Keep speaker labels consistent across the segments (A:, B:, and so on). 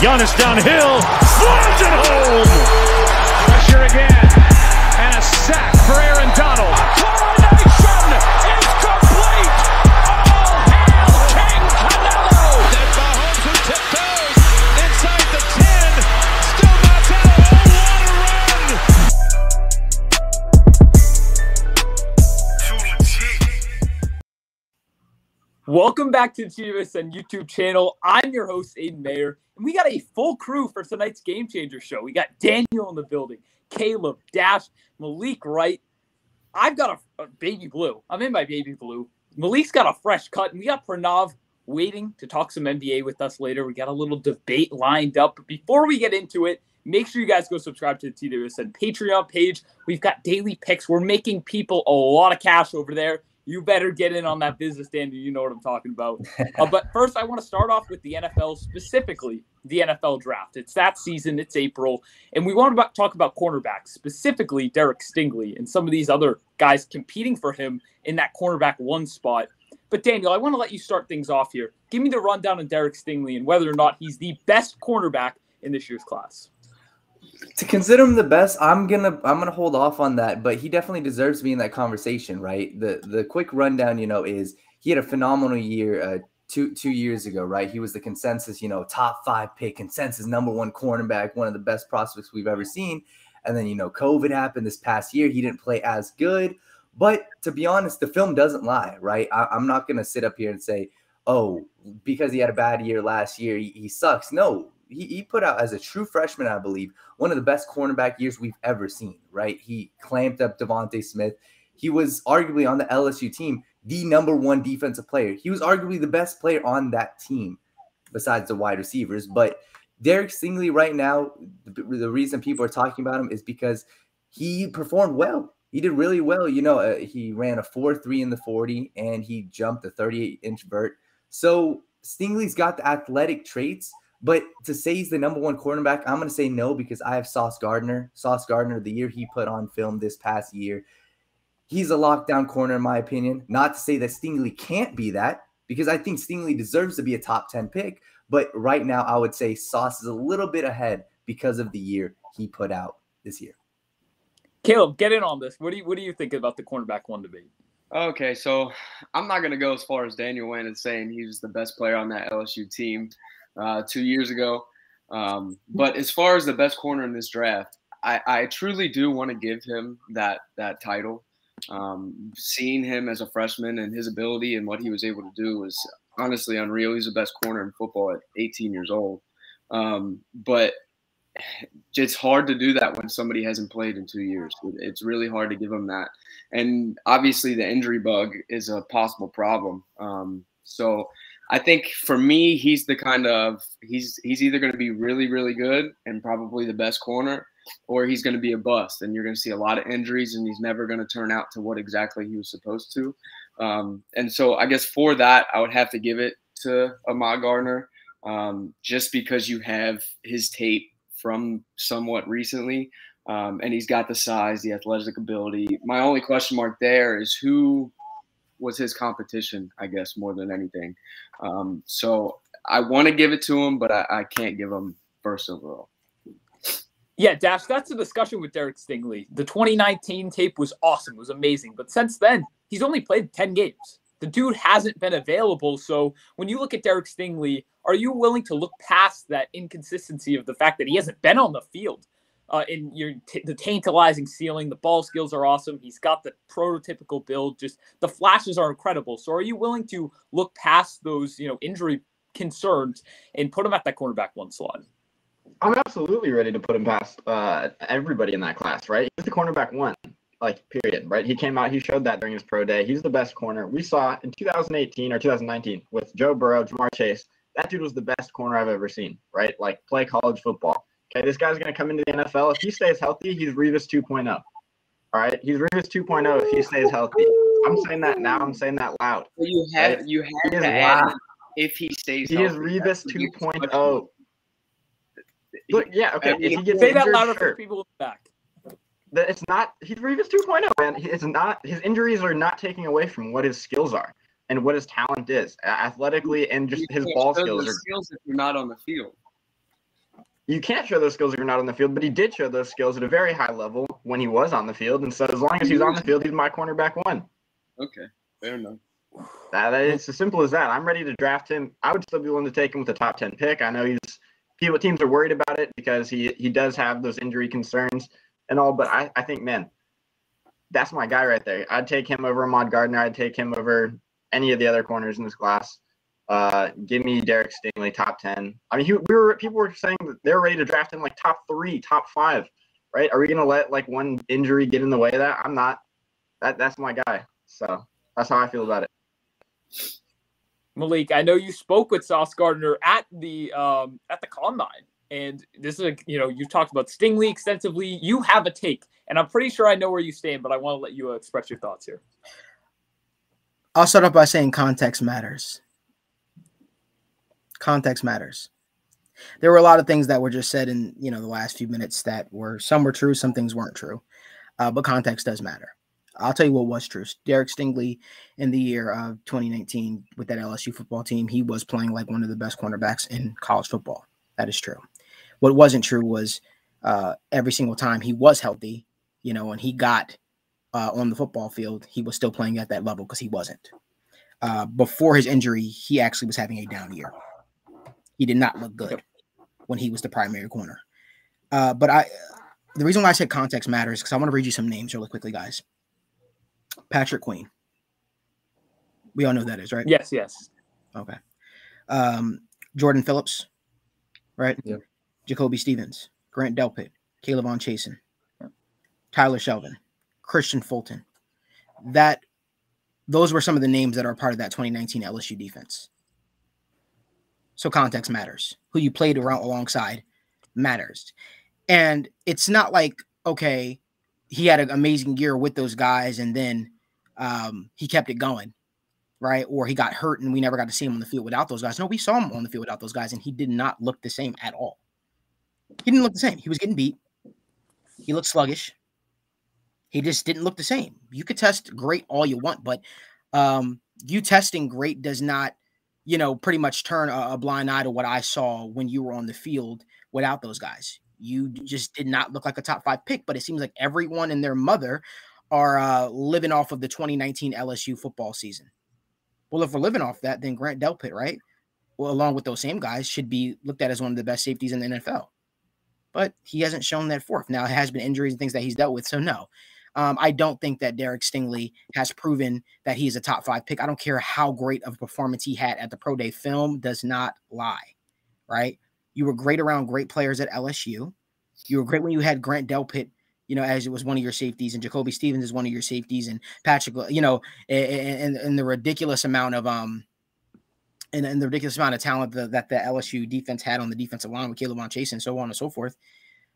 A: Giannis downhill, slams it home.
B: Welcome back to the TWSN YouTube channel. I'm your host, Aiden Mayer, and we got a full crew for tonight's Game Changer show. We got Daniel in the building, Caleb, Dash, Malik Wright. I've got a, a baby blue. I'm in my baby blue. Malik's got a fresh cut, and we got Pranav waiting to talk some NBA with us later. We got a little debate lined up. But before we get into it, make sure you guys go subscribe to the TWSN Patreon page. We've got daily picks. We're making people a lot of cash over there you better get in on that business, Danny. You know what I'm talking about. Uh, but first, I want to start off with the NFL, specifically the NFL draft. It's that season, it's April, and we want to talk about cornerbacks, specifically Derek Stingley and some of these other guys competing for him in that cornerback one spot. But Daniel, I want to let you start things off here. Give me the rundown on Derek Stingley and whether or not he's the best cornerback in this year's class
C: to consider him the best, I'm gonna I'm gonna hold off on that, but he definitely deserves to be in that conversation, right? The the quick rundown, you know, is he had a phenomenal year uh, two two years ago, right? He was the consensus, you know, top five pick, consensus number one cornerback, one of the best prospects we've ever seen. And then you know, COVID happened this past year. He didn't play as good, but to be honest, the film doesn't lie, right? I, I'm not gonna sit up here and say, oh, because he had a bad year last year, he, he sucks. No, he, he put out as a true freshman, I believe, one of the best cornerback years we've ever seen, right? He clamped up DeVonta Smith. He was arguably on the LSU team the number one defensive player. He was arguably the best player on that team besides the wide receivers. But Derek Stingley right now, the, the reason people are talking about him is because he performed well. He did really well. You know, uh, he ran a 4 3 in the 40 and he jumped a 38 inch vert. So Stingley's got the athletic traits but to say he's the number one cornerback, I'm going to say no because I have Sauce Gardner. Sauce Gardner, the year he put on film this past year, he's a lockdown corner, in my opinion. Not to say that Stingley can't be that because I think Stingley deserves to be a top 10 pick. But right now, I would say Sauce is a little bit ahead because of the year he put out this year.
B: Caleb, get in on this. What do you what do you think about the cornerback one debate?
D: Okay, so I'm not gonna go as far as Daniel went and saying he was the best player on that LSU team uh, two years ago. Um, but as far as the best corner in this draft, I, I truly do want to give him that that title. Um, seeing him as a freshman and his ability and what he was able to do was honestly unreal. He's the best corner in football at 18 years old. Um, but it's hard to do that when somebody hasn't played in two years. It's really hard to give him that. And obviously, the injury bug is a possible problem. Um, so I think for me, he's the kind of he's he's either going to be really really good and probably the best corner, or he's going to be a bust, and you're going to see a lot of injuries, and he's never going to turn out to what exactly he was supposed to. Um, and so I guess for that, I would have to give it to Ahmad Gardner, um, just because you have his tape from somewhat recently, um, and he's got the size, the athletic ability. My only question mark there is who was his competition, I guess, more than anything. Um, so I want to give it to him, but I, I, can't give him first overall.
B: Yeah, Dash, that's a discussion with Derek Stingley. The 2019 tape was awesome, it was amazing. But since then, he's only played 10 games. The dude hasn't been available. So when you look at Derek Stingley, are you willing to look past that inconsistency of the fact that he hasn't been on the field? Uh, in your t- the tantalizing ceiling. The ball skills are awesome. He's got the prototypical build. Just the flashes are incredible. So, are you willing to look past those, you know, injury concerns and put him at that cornerback one slot?
E: I'm absolutely ready to put him past uh, everybody in that class. Right? He's the cornerback one. Like period, right? He came out, he showed that during his pro day. He's the best corner. We saw in 2018 or 2019 with Joe Burrow, Ja'Marr Chase. That dude was the best corner I've ever seen, right? Like play college football Okay, this guy's going to come into the NFL. If he stays healthy, he's Revis 2.0. All right, he's Revis 2.0 if he stays healthy. I'm saying that now. I'm saying that loud.
D: Well, you have right? you have to add if he stays.
E: He
D: healthy,
E: is Revis 2.0. Look, yeah, okay. If he gets
B: say that
E: injured,
B: louder
E: sure.
B: for people in the back.
E: That it's not. He's Revis 2.0, man. It's not. His injuries are not taking away from what his skills are and what his talent is, athletically and just his ball skills.
D: Are, skills if you're not on the field.
E: You can't show those skills if you're not on the field, but he did show those skills at a very high level when he was on the field. And so as long as he's on the field, he's my cornerback one.
D: Okay, fair enough.
E: That, it's as simple as that. I'm ready to draft him. I would still be willing to take him with a top 10 pick. I know he's people teams are worried about it because he he does have those injury concerns and all, but I, I think man, that's my guy right there. I'd take him over Ahmad Gardner. I'd take him over any of the other corners in this class. Uh, give me Derek Stingley top 10. I mean, he, we were people were saying that they're ready to draft him like top three, top five, right? Are we gonna let like one injury get in the way of that? I'm not. That that's my guy. So that's how I feel about it.
B: Malik, I know you spoke with Sauce Gardner at the um, at the combine, and this is a, you know you've talked about Stingley extensively. You have a take, and I'm pretty sure I know where you stand, but I want to let you uh, express your thoughts here.
F: I'll start off by saying context matters. Context matters. There were a lot of things that were just said in you know the last few minutes that were some were true, some things weren't true, uh, but context does matter. I'll tell you what was true. Derek Stingley in the year of 2019 with that LSU football team, he was playing like one of the best cornerbacks in college football. That is true. What wasn't true was uh, every single time he was healthy, you know, and he got uh, on the football field, he was still playing at that level because he wasn't. Uh, before his injury, he actually was having a down year. He did not look good when he was the primary corner. Uh, but I, the reason why I said context matters because I want to read you some names really quickly, guys. Patrick Queen. We all know who that is, right?
B: Yes, yes.
F: Okay. Um, Jordan Phillips, right?
C: Yep.
F: Jacoby Stevens, Grant Delpit, K'Lavon Chaisson, Tyler Shelvin, Kristian Fulton. That those were some of the names that are part of that 2019 LSU defense. So context matters. Who you played around alongside matters. And it's not like, okay, he had an amazing year with those guys and then um, he kept it going right? Or he got hurt and we never got to see him on the field without those guys. No, we saw him on the field without those guys, and he did not look the same at all. He didn't look the same. He was getting beat. He looked sluggish. He just didn't look the same. You could test great all you want, but um, you testing great does not, you know, pretty much turn a, a blind eye to what I saw when you were on the field without those guys. You just did not look like a top five pick, but it seems like everyone and their mother are uh, living off of the 2019 LSU football season. Well, if we're living off that, then Grant Delpit, right? Well, along with those same guys, should be looked at as one of the best safeties in the NFL. But he hasn't shown that forth. Now, it has been injuries and things that he's dealt with. So, no, um, I don't think that Derek Stingley has proven that he is a top five pick. I don't care how great of a performance he had at the Pro Day. Film does not lie, right? You were great around great players at LSU. You were great when you had Grant Delpit you know, as it was one of your safeties, and Jacoby Stevens is one of your safeties, and Patrick, you know, and, and the ridiculous amount of um, and, and the ridiculous amount of talent that, that the LSU defense had on the defensive line with K'Lavon Chase and so on and so forth.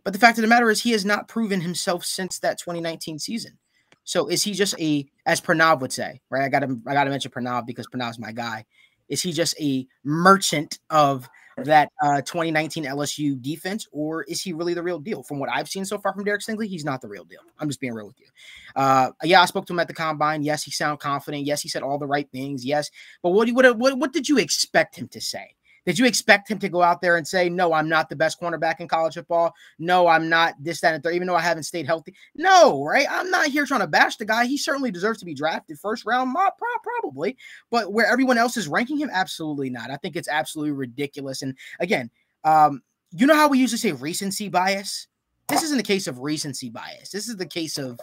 F: But the fact of the matter is, he has not proven himself since that 2019 season. So is he just a, as Pranav would say, right? I got to, I got to mention Pranav because Pranav's my guy. Is he just a merchant of that uh, 2019 LSU defense, or is he really the real deal? From what I've seen so far from Derek Stingley, he's not the real deal. I'm just being real with you. Uh, yeah, I spoke to him at the combine. Yes, he sounded confident. Yes, he said all the right things. Yes, but what what what, what did you expect him to say? Did you expect him to go out there and say, "No, I'm not the best cornerback in college football. No, I'm not this, that, and third, even though I haven't stayed healthy"? No, right? I'm not here trying to bash the guy. He certainly deserves to be drafted first round, probably. But where everyone else is ranking him, absolutely not. I think it's absolutely ridiculous. And again, um, you know how we usually say recency bias. This isn't the case of recency bias. This is the case of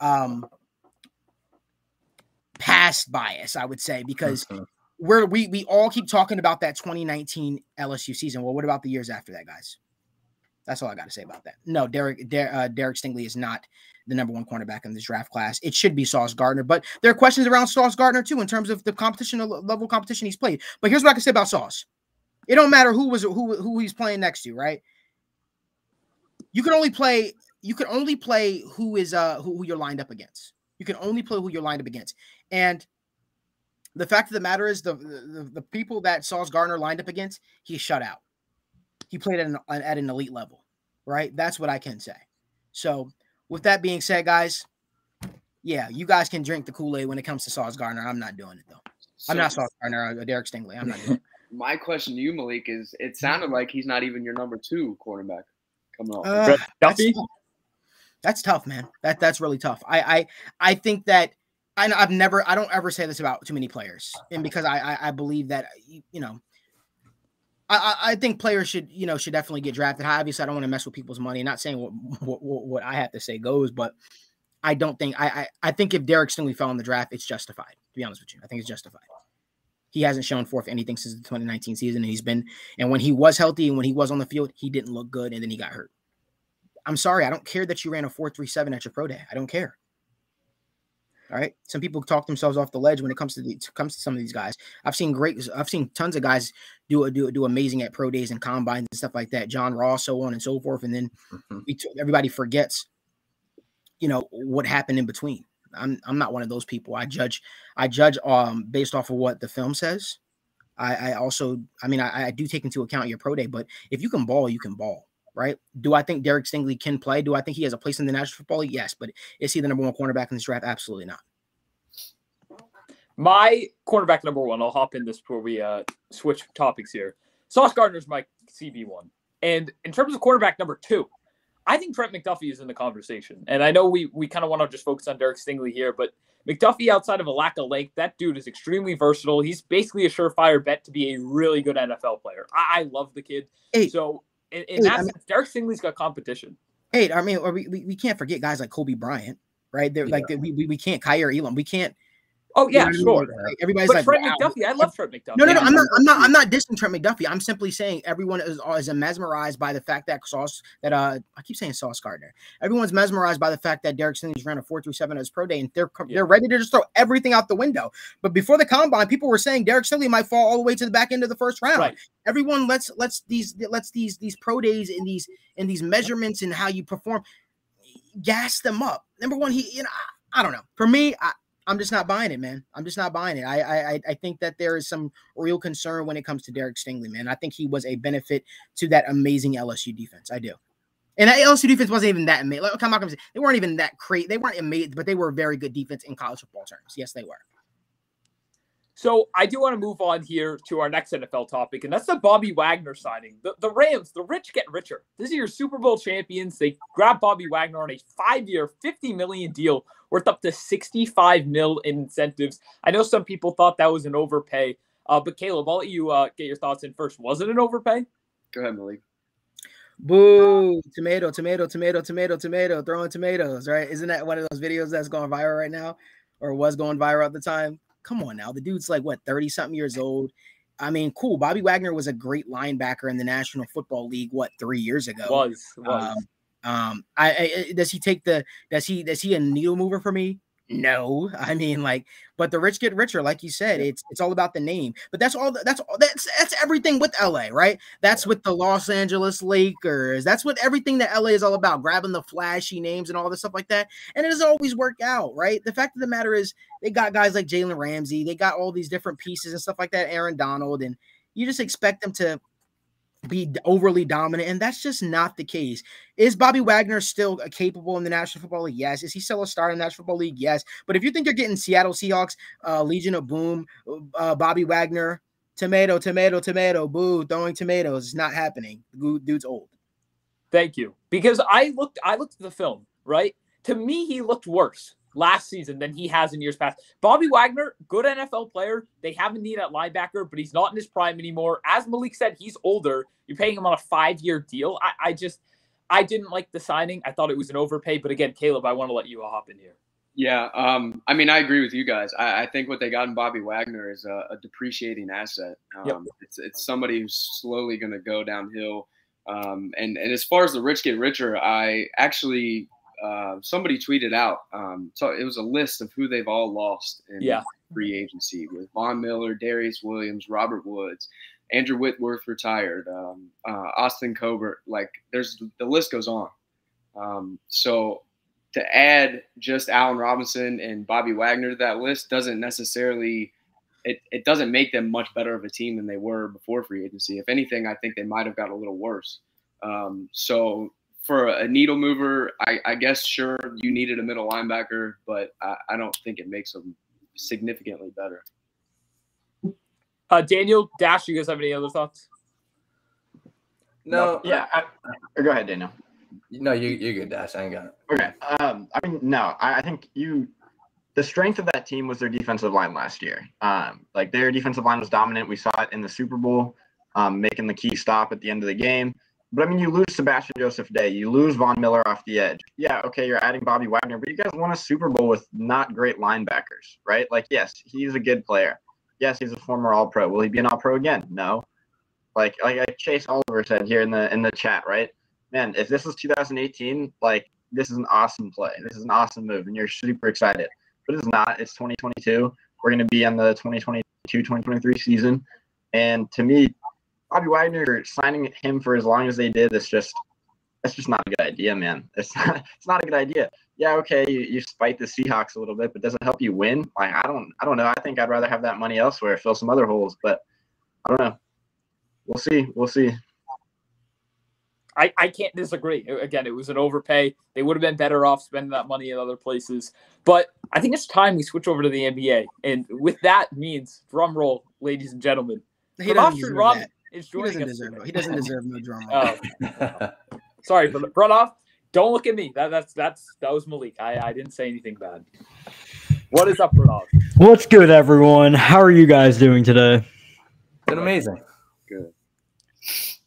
F: um, past bias, I would say, because We're we we all keep talking about that 2019 LSU season. Well, what about the years after that, guys? That's all I got to say about that. No, Derek Der, uh, Derek Stingley is not the number one cornerback in this draft class. It should be Sauce Gardner, but there are questions around Sauce Gardner too in terms of the competition level competition he's played. But here's what I can say about Sauce: it don't matter who was who who he's playing next to, right? You can only play you can only play who is uh who, who you're lined up against. You can only play who you're lined up against, and the fact of the matter is the the, the people that Sauce Gardner lined up against, he shut out. He played at an, at an elite level, right? That's what I can say. So, with that being said, guys, yeah, you guys can drink the Kool Aid when it comes to Sauce Gardner. I'm not doing it though. I'm not
D: So,
F: Sauce Gardner. Uh, Derek Stingley. I'm not doing it.
D: My question to you, Malik, is it sounded like he's not even your number two cornerback coming off.
F: Uh,
B: Brett
F: that's,
B: Duffy?
F: tough. That's tough, man. That that's really tough. I I I think that I I've never I don't ever say this about too many players, and because I I, I believe that you know. I, I- think players should, you know, should definitely get drafted high. Obviously, I don't want to mess with people's money. Not saying what, what what what I have to say goes, but I don't think I I, I think if Derek Stingley fell in the draft, it's justified. To be honest with you, I think it's justified. He hasn't shown forth anything since the 2019 season, and he's been and when he was healthy and when he was on the field, he didn't look good, and then he got hurt. I'm sorry, I don't care that you ran a 4.37 at your pro day. I don't care. All right. Some people talk themselves off the ledge when it comes to the comes to some of these guys. I've seen great I've seen tons of guys do do do amazing at pro days and combines and stuff like that. John Ross, so on and so forth. And then
C: Mhm.
F: we t- everybody forgets, you know, what happened in between. I'm I'm not one of those people. I judge I judge um based off of what the film says. I, I also I mean I, I do take into account your pro day, but if you can ball, you can ball, right? Do I think Derek Stingley can play? Do I think he has a place in the National Football League? Yes, but is he the number one cornerback in this draft? Absolutely not.
B: My cornerback number one, I'll hop in this before we uh, switch topics here. Sauce Gardner's my CB one. And in terms of cornerback number two, I think Trent McDuffie is in the conversation. And I know we we kind of want to just focus on Derek Stingley here, but McDuffie, outside of a lack of length, that dude is extremely versatile. He's basically a surefire bet to be a really good NFL player. I, I love the kid.
F: Hey.
B: so in, in
F: Hey,
B: that
F: I mean-
B: sense, Derek Stingley's got competition.
F: Hey, I mean, or we, we, we can't forget guys like Kobe Bryant, right? They're like we, we we can't Kaiir Elam. We can't.
B: Oh
F: you know
B: yeah,
F: what I mean?
B: sure.
F: Like, everybody's
B: But
F: like
B: Trent
F: wow.
B: McDuffie, I love Trent McDuffie.
F: No, no, no. I'm not. I'm not. I'm not dissing Trent McDuffie. I'm simply saying everyone is is mesmerized by the fact that Sauce that uh I keep saying Sauce Gardner. Everyone's mesmerized by the fact that Derek Stingley's ran a four through seven as pro day, and they're
B: Yeah.
F: they're ready to just throw everything out the window. But before the combine, people were saying Derek Stingley might fall all the way to the back end of the first round.
B: Right.
F: Everyone lets lets these lets these these pro days and these and these measurements and how you perform gas them up. Number one, he you know I, I don't know. For me, I, I'm just not buying it, man. I'm just not buying it. I, I I- think that there is some real concern when it comes to Derek Stingley, man. I think he was a benefit to that amazing LSU defense. I do. And that LSU defense wasn't even that amazing. Like, gonna say they weren't even that great. They weren't amazing, but they were a very good defense in college football terms. Yes, they were.
B: So I do want to move on here to our next NFL topic, and that's the Bobby Wagner signing. The, the Rams, the rich get richer. This is your Super Bowl champions. They grab Bobby Wagner on a five-year, 50 million deal worth up to 65 mil in incentives. I know some people thought that was an overpay, uh, but Caleb, I'll let you uh, get your thoughts in first. Was it an overpay?
D: Go ahead, Malik.
F: Boo! Tomato, tomato, tomato, tomato, tomato, throwing tomatoes, right? Isn't that one of those videos that's going viral right now or was going viral at the time? Come on now. The dude's like, what, 30 something years old? I mean, cool. Bobby Wagner was a great linebacker in the National Football League, what, three years ago?
B: Was was.
F: Um, um, I, I does he take the does he does he a needle mover for me? No, I mean like, but the rich get richer, like you said. It's it's all about the name, but that's all. That's all. That's that's everything with LA, right? That's with the Los Angeles Lakers. That's what everything that LA is all about, grabbing the flashy names and all this stuff like that. And it doesn't always work out, right? The fact of the matter is, they got guys like Jalen Ramsey, they got all these different pieces and stuff like that. Aaron Donald, and you just expect them to be overly dominant, and that's just not the case. Is Bobby Wagner still uh, capable in the National Football League? Yes. Is he still a star in the National Football League? Yes. But if you think you're getting Seattle Seahawks, uh, Legion of Boom, uh, Bobby Wagner, tomato, tomato, tomato, boo, throwing tomatoes, it's not happening. Dude's old.
B: Thank you. Because I looked I looked at the film, right? To me, he looked worse last season than he has in years past. Bobby Wagner, good NFL player. They have a need at linebacker, but he's not in his prime anymore. As Malik said, he's older. You're paying him on a five-year deal. I, I just I didn't like the signing. I thought it was an overpay. But again, Caleb, I want to let you hop in here.
D: Yeah, um, I mean, I agree with you guys. I, I think what they got in Bobby Wagner is a, a depreciating asset. Um,
B: Yep.
D: It's it's somebody who's slowly going to go downhill. Um, and and as far as the rich get richer, I actually uh, somebody tweeted out. Um, so it was a list of who they've all lost in
B: Yeah.
D: free agency with Von Miller, Darious Williams, Robert Woods, Andrew Whitworth retired, um, uh, Austin Corbett. Like there's the list goes on. Um, so to add just Allen Robinson and Bobby Wagner to that list doesn't necessarily it, it doesn't make them much better of a team than they were before free agency. If anything, I think they might have got a little worse. Um, so for a needle mover, I, I guess sure you needed a middle linebacker, but I, I don't think it makes them significantly better.
B: Uh, Daniel, Dash, you guys have any other thoughts?
C: No,
E: Yeah. I, go ahead, Daniel.
C: no, you you're good, Dash. I ain't got it.
E: Okay. Um, I mean, no, I, I think you. The strength of that team was their defensive line last year. Um, like their defensive line was dominant. We saw it in the Super Bowl, um, making the key stop at the end of the game. But I mean, you lose Sebastian Joseph Day, you lose Von Miller off the edge. Yeah, okay, you're adding Bobby Wagner, but you guys won a Super Bowl with not great linebackers, right? Like, yes, he's a good player. Yes, he's a former All Pro. Will he be an All Pro again? No. Like, like Chase Oliver said here in the in the chat, right? Man, if this was 2018, like this is an awesome play. This is an awesome move, and you're super excited. But it's not. It's 2022. We're going to be in the 2022-2023 season, and to me, Bobby Wagner signing him for as long as they did, it's just that's just not a good idea, man. It's not it's not a good idea. Yeah, okay, you, you spite the Seahawks a little bit, but does it help you win? Like I don't I don't know. I think I'd rather have that money elsewhere, fill some other holes, but I don't know. We'll see. We'll see.
B: I, I can't disagree. Again, it was an overpay. They would have been better off spending that money in other places. But I think it's time we switch over to the NBA. And with that means, drum roll, ladies and gentlemen.
F: He doesn't
B: Pranav
F: deserve
B: Sriram
F: that.
B: is
F: He doesn't deserve it. He doesn't deserve no drama.
B: Oh, sorry, but Pranav, don't look at me. That, that's that's that was Malik. I, I didn't say anything bad. What is up, Pranav?
G: What's good, everyone? How are you guys doing today?
C: Been amazing. Good.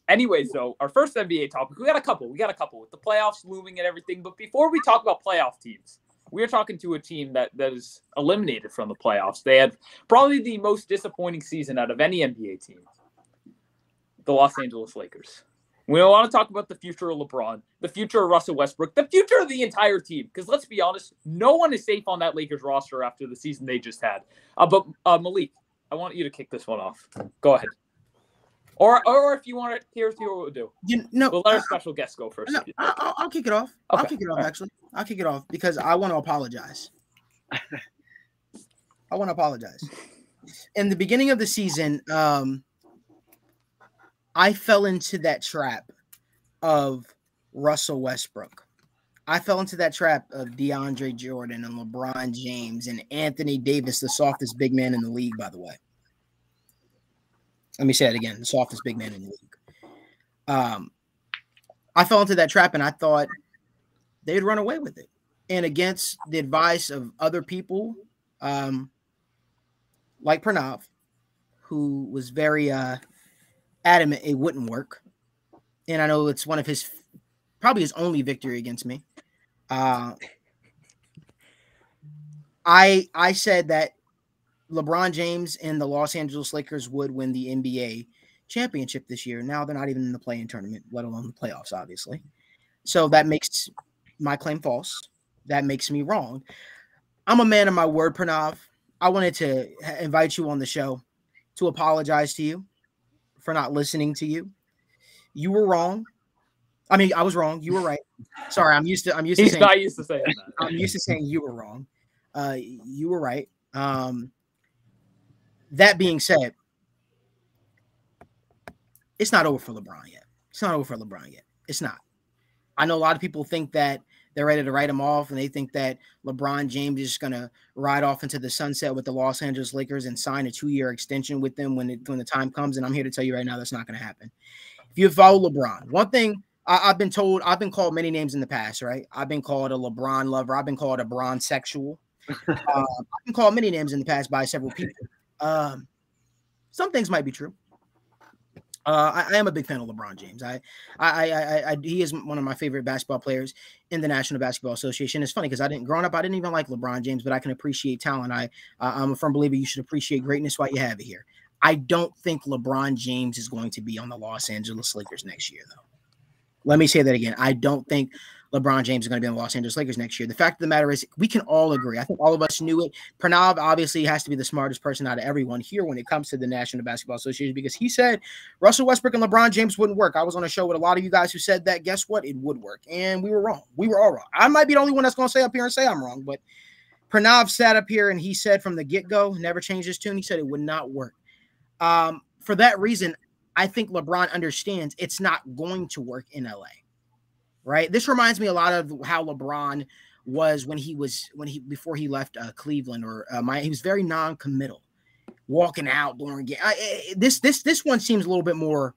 B: Anyways, though, our first NBA topic, we got a couple. We got a couple with the playoffs looming and everything. But before we talk about playoff teams, we are talking to a team that that is eliminated from the playoffs. They had probably the most disappointing season out of any NBA team. The Los Angeles Lakers. We want to talk about the future of LeBron, the future of Russell Westbrook, the future of the entire team. Because let's be honest, no one is safe on that Lakers roster after the season they just had. Uh, but uh, Malik, I want you to kick this one off. Go ahead. Or, or if you want to, here's here what we'll do.
F: You, no,
B: We'll let our
F: I-
B: special guest go first.
F: No, I'll, I'll kick it off. I'll kick it off.
B: right.
F: Actually, I'll kick it off because I want to apologize. I want to apologize. In the beginning of the season, um, I fell into that trap of Russell Westbrook. I fell into that trap of DeAndre Jordan and LeBron James and Anthony Davis, the softest big man in the league, by the way. Let me say it again: the softest big man in the league. Um, I fell into that trap and I thought they'd run away with it. And against the advice of other people, um, like Pranav, who was very uh, adamant it wouldn't work. And I know it's one of his, probably his only victory against me. Uh, I I said that LeBron James and the Los Angeles Lakers would win the NBA championship this year. Now they're not even in the play-in tournament, let alone the playoffs, obviously. So that makes my claim false. That makes me wrong. I'm a man of my word, Pranav. I wanted to invite you on the show to apologize to you for not listening to you. You were wrong. I mean, I was wrong. You were right. Sorry, I'm used to I'm used to
B: He's not used to saying that.
F: I'm used to saying you were wrong. Uh, you were right. Um, that being said, it's not over for LeBron yet. It's not over for LeBron yet. It's not. I know a lot of people think that they're ready to write him off, and they think that LeBron James is going to ride off into the sunset with the Los Angeles Lakers and sign a two-year extension with them when it, when the time comes. And I'm here to tell you right now that's not going to happen. If you follow LeBron, one thing I, I've been told, I've been called many names in the past, right? I've been called a LeBron lover. I've been called a Bron sexual. um, I've been called many names in the past by several people. Um, some things might be true. Uh, I, I am a big fan of LeBron James. I, I, I, I, he is one of my favorite basketball players in the National Basketball Association. It's funny because I didn't growing up, I didn't even like LeBron James, but I can appreciate talent. I, uh, I'm a firm believer you should appreciate greatness while you have it here. I don't think LeBron James is going to be on the Los Angeles Lakers next year, though. Let me say that again. I don't think LeBron James is going to be on the Los Angeles Lakers next year. The fact of the matter is, we can all agree. I think all of us knew it. Pranav obviously has to be the smartest person out of everyone here when it comes to the National Basketball Association because he said Russell Westbrook and LeBron James wouldn't work. I was on a show with a lot of you guys who said that. Guess what? It would work. And we were wrong. We were all wrong. I might be the only one that's going to say up here and say I'm wrong, but Pranav sat up here and he said from the get go, never changed his tune. He said it would not work. Um, for that reason, I think LeBron understands it's not going to work in LA. Right. This reminds me a lot of how LeBron was when he was when he before he left uh, Cleveland or uh, my he was very non-committal. walking out during game. I, I- this this this one seems a little bit more.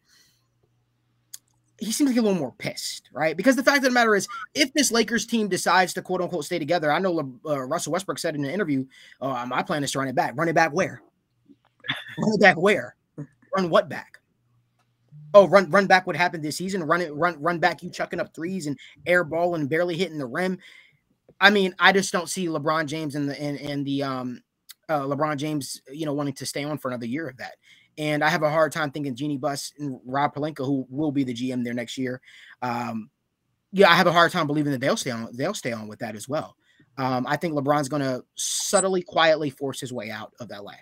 F: He seems to get a little more pissed, right? Because the fact of the matter is, if this Lakers team decides to quote unquote stay together, I know Le- uh, Russell Westbrook said in an interview, uh, "My plan is to run it back. Run it back where? run it back where? Run what back? Oh, run run back what happened this season. Run it run run back. You chucking up threes and air ball and barely hitting the rim. I mean, I just don't see LeBron James and the and, and the um uh, LeBron James, you know, wanting to stay on for another year of that. And I have a hard time thinking Jeanie Buss and Rob Pelinka, who will be the GM there next year. Um, yeah, I have a hard time believing that they'll stay on. They'll stay on with that as well. Um, I think LeBron's going to subtly, quietly force his way out of LA.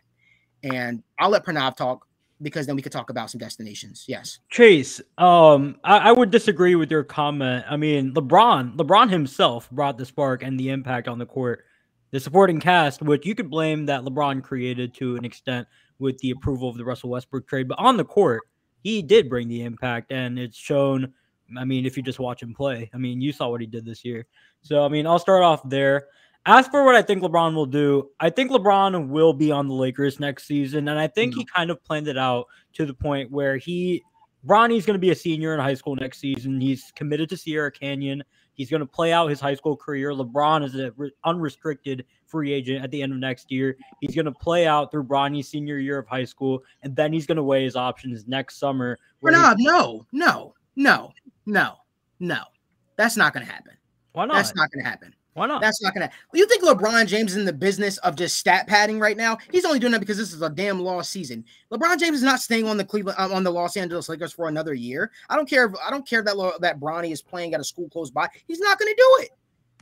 F: And I'll let Pranav talk because then we could talk about some destinations. Yes.
G: Chase, um, I, I would disagree with your comment. I mean, LeBron, LeBron himself brought the spark and the impact on the court. The supporting cast, which you could blame that LeBron created to an extent with the approval of the Russell Westbrook trade, but on the court, he did bring the impact, and it's shown. I mean, if you just watch him play, I mean, you saw what he did this year. So, I mean, I'll start off there. As for what I think LeBron will do, I think LeBron will be on the Lakers next season, and I think he mm-hmm. kind of planned it out to the point where he Bronny's going to be a senior in high school next season. He's committed to Sierra Canyon. He's going to play out his high school career. LeBron is an unrestricted free agent at the end of next year. He's going to play out through Bronny's senior year of high school, and then he's going to weigh his options next summer.
F: Pranav, no, no, no, no, no. That's not going to happen.
G: Why not?
F: That's not going to happen.
G: Why not?
F: That's not gonna. You think LeBron James is in the business of just stat padding right now? He's only doing that because this is a damn lost season. LeBron James is not staying on the Cleveland uh, on the Los Angeles Lakers for another year. I don't care. If, I don't care that Lo- that Bronny is playing at a school close by. He's not gonna do it.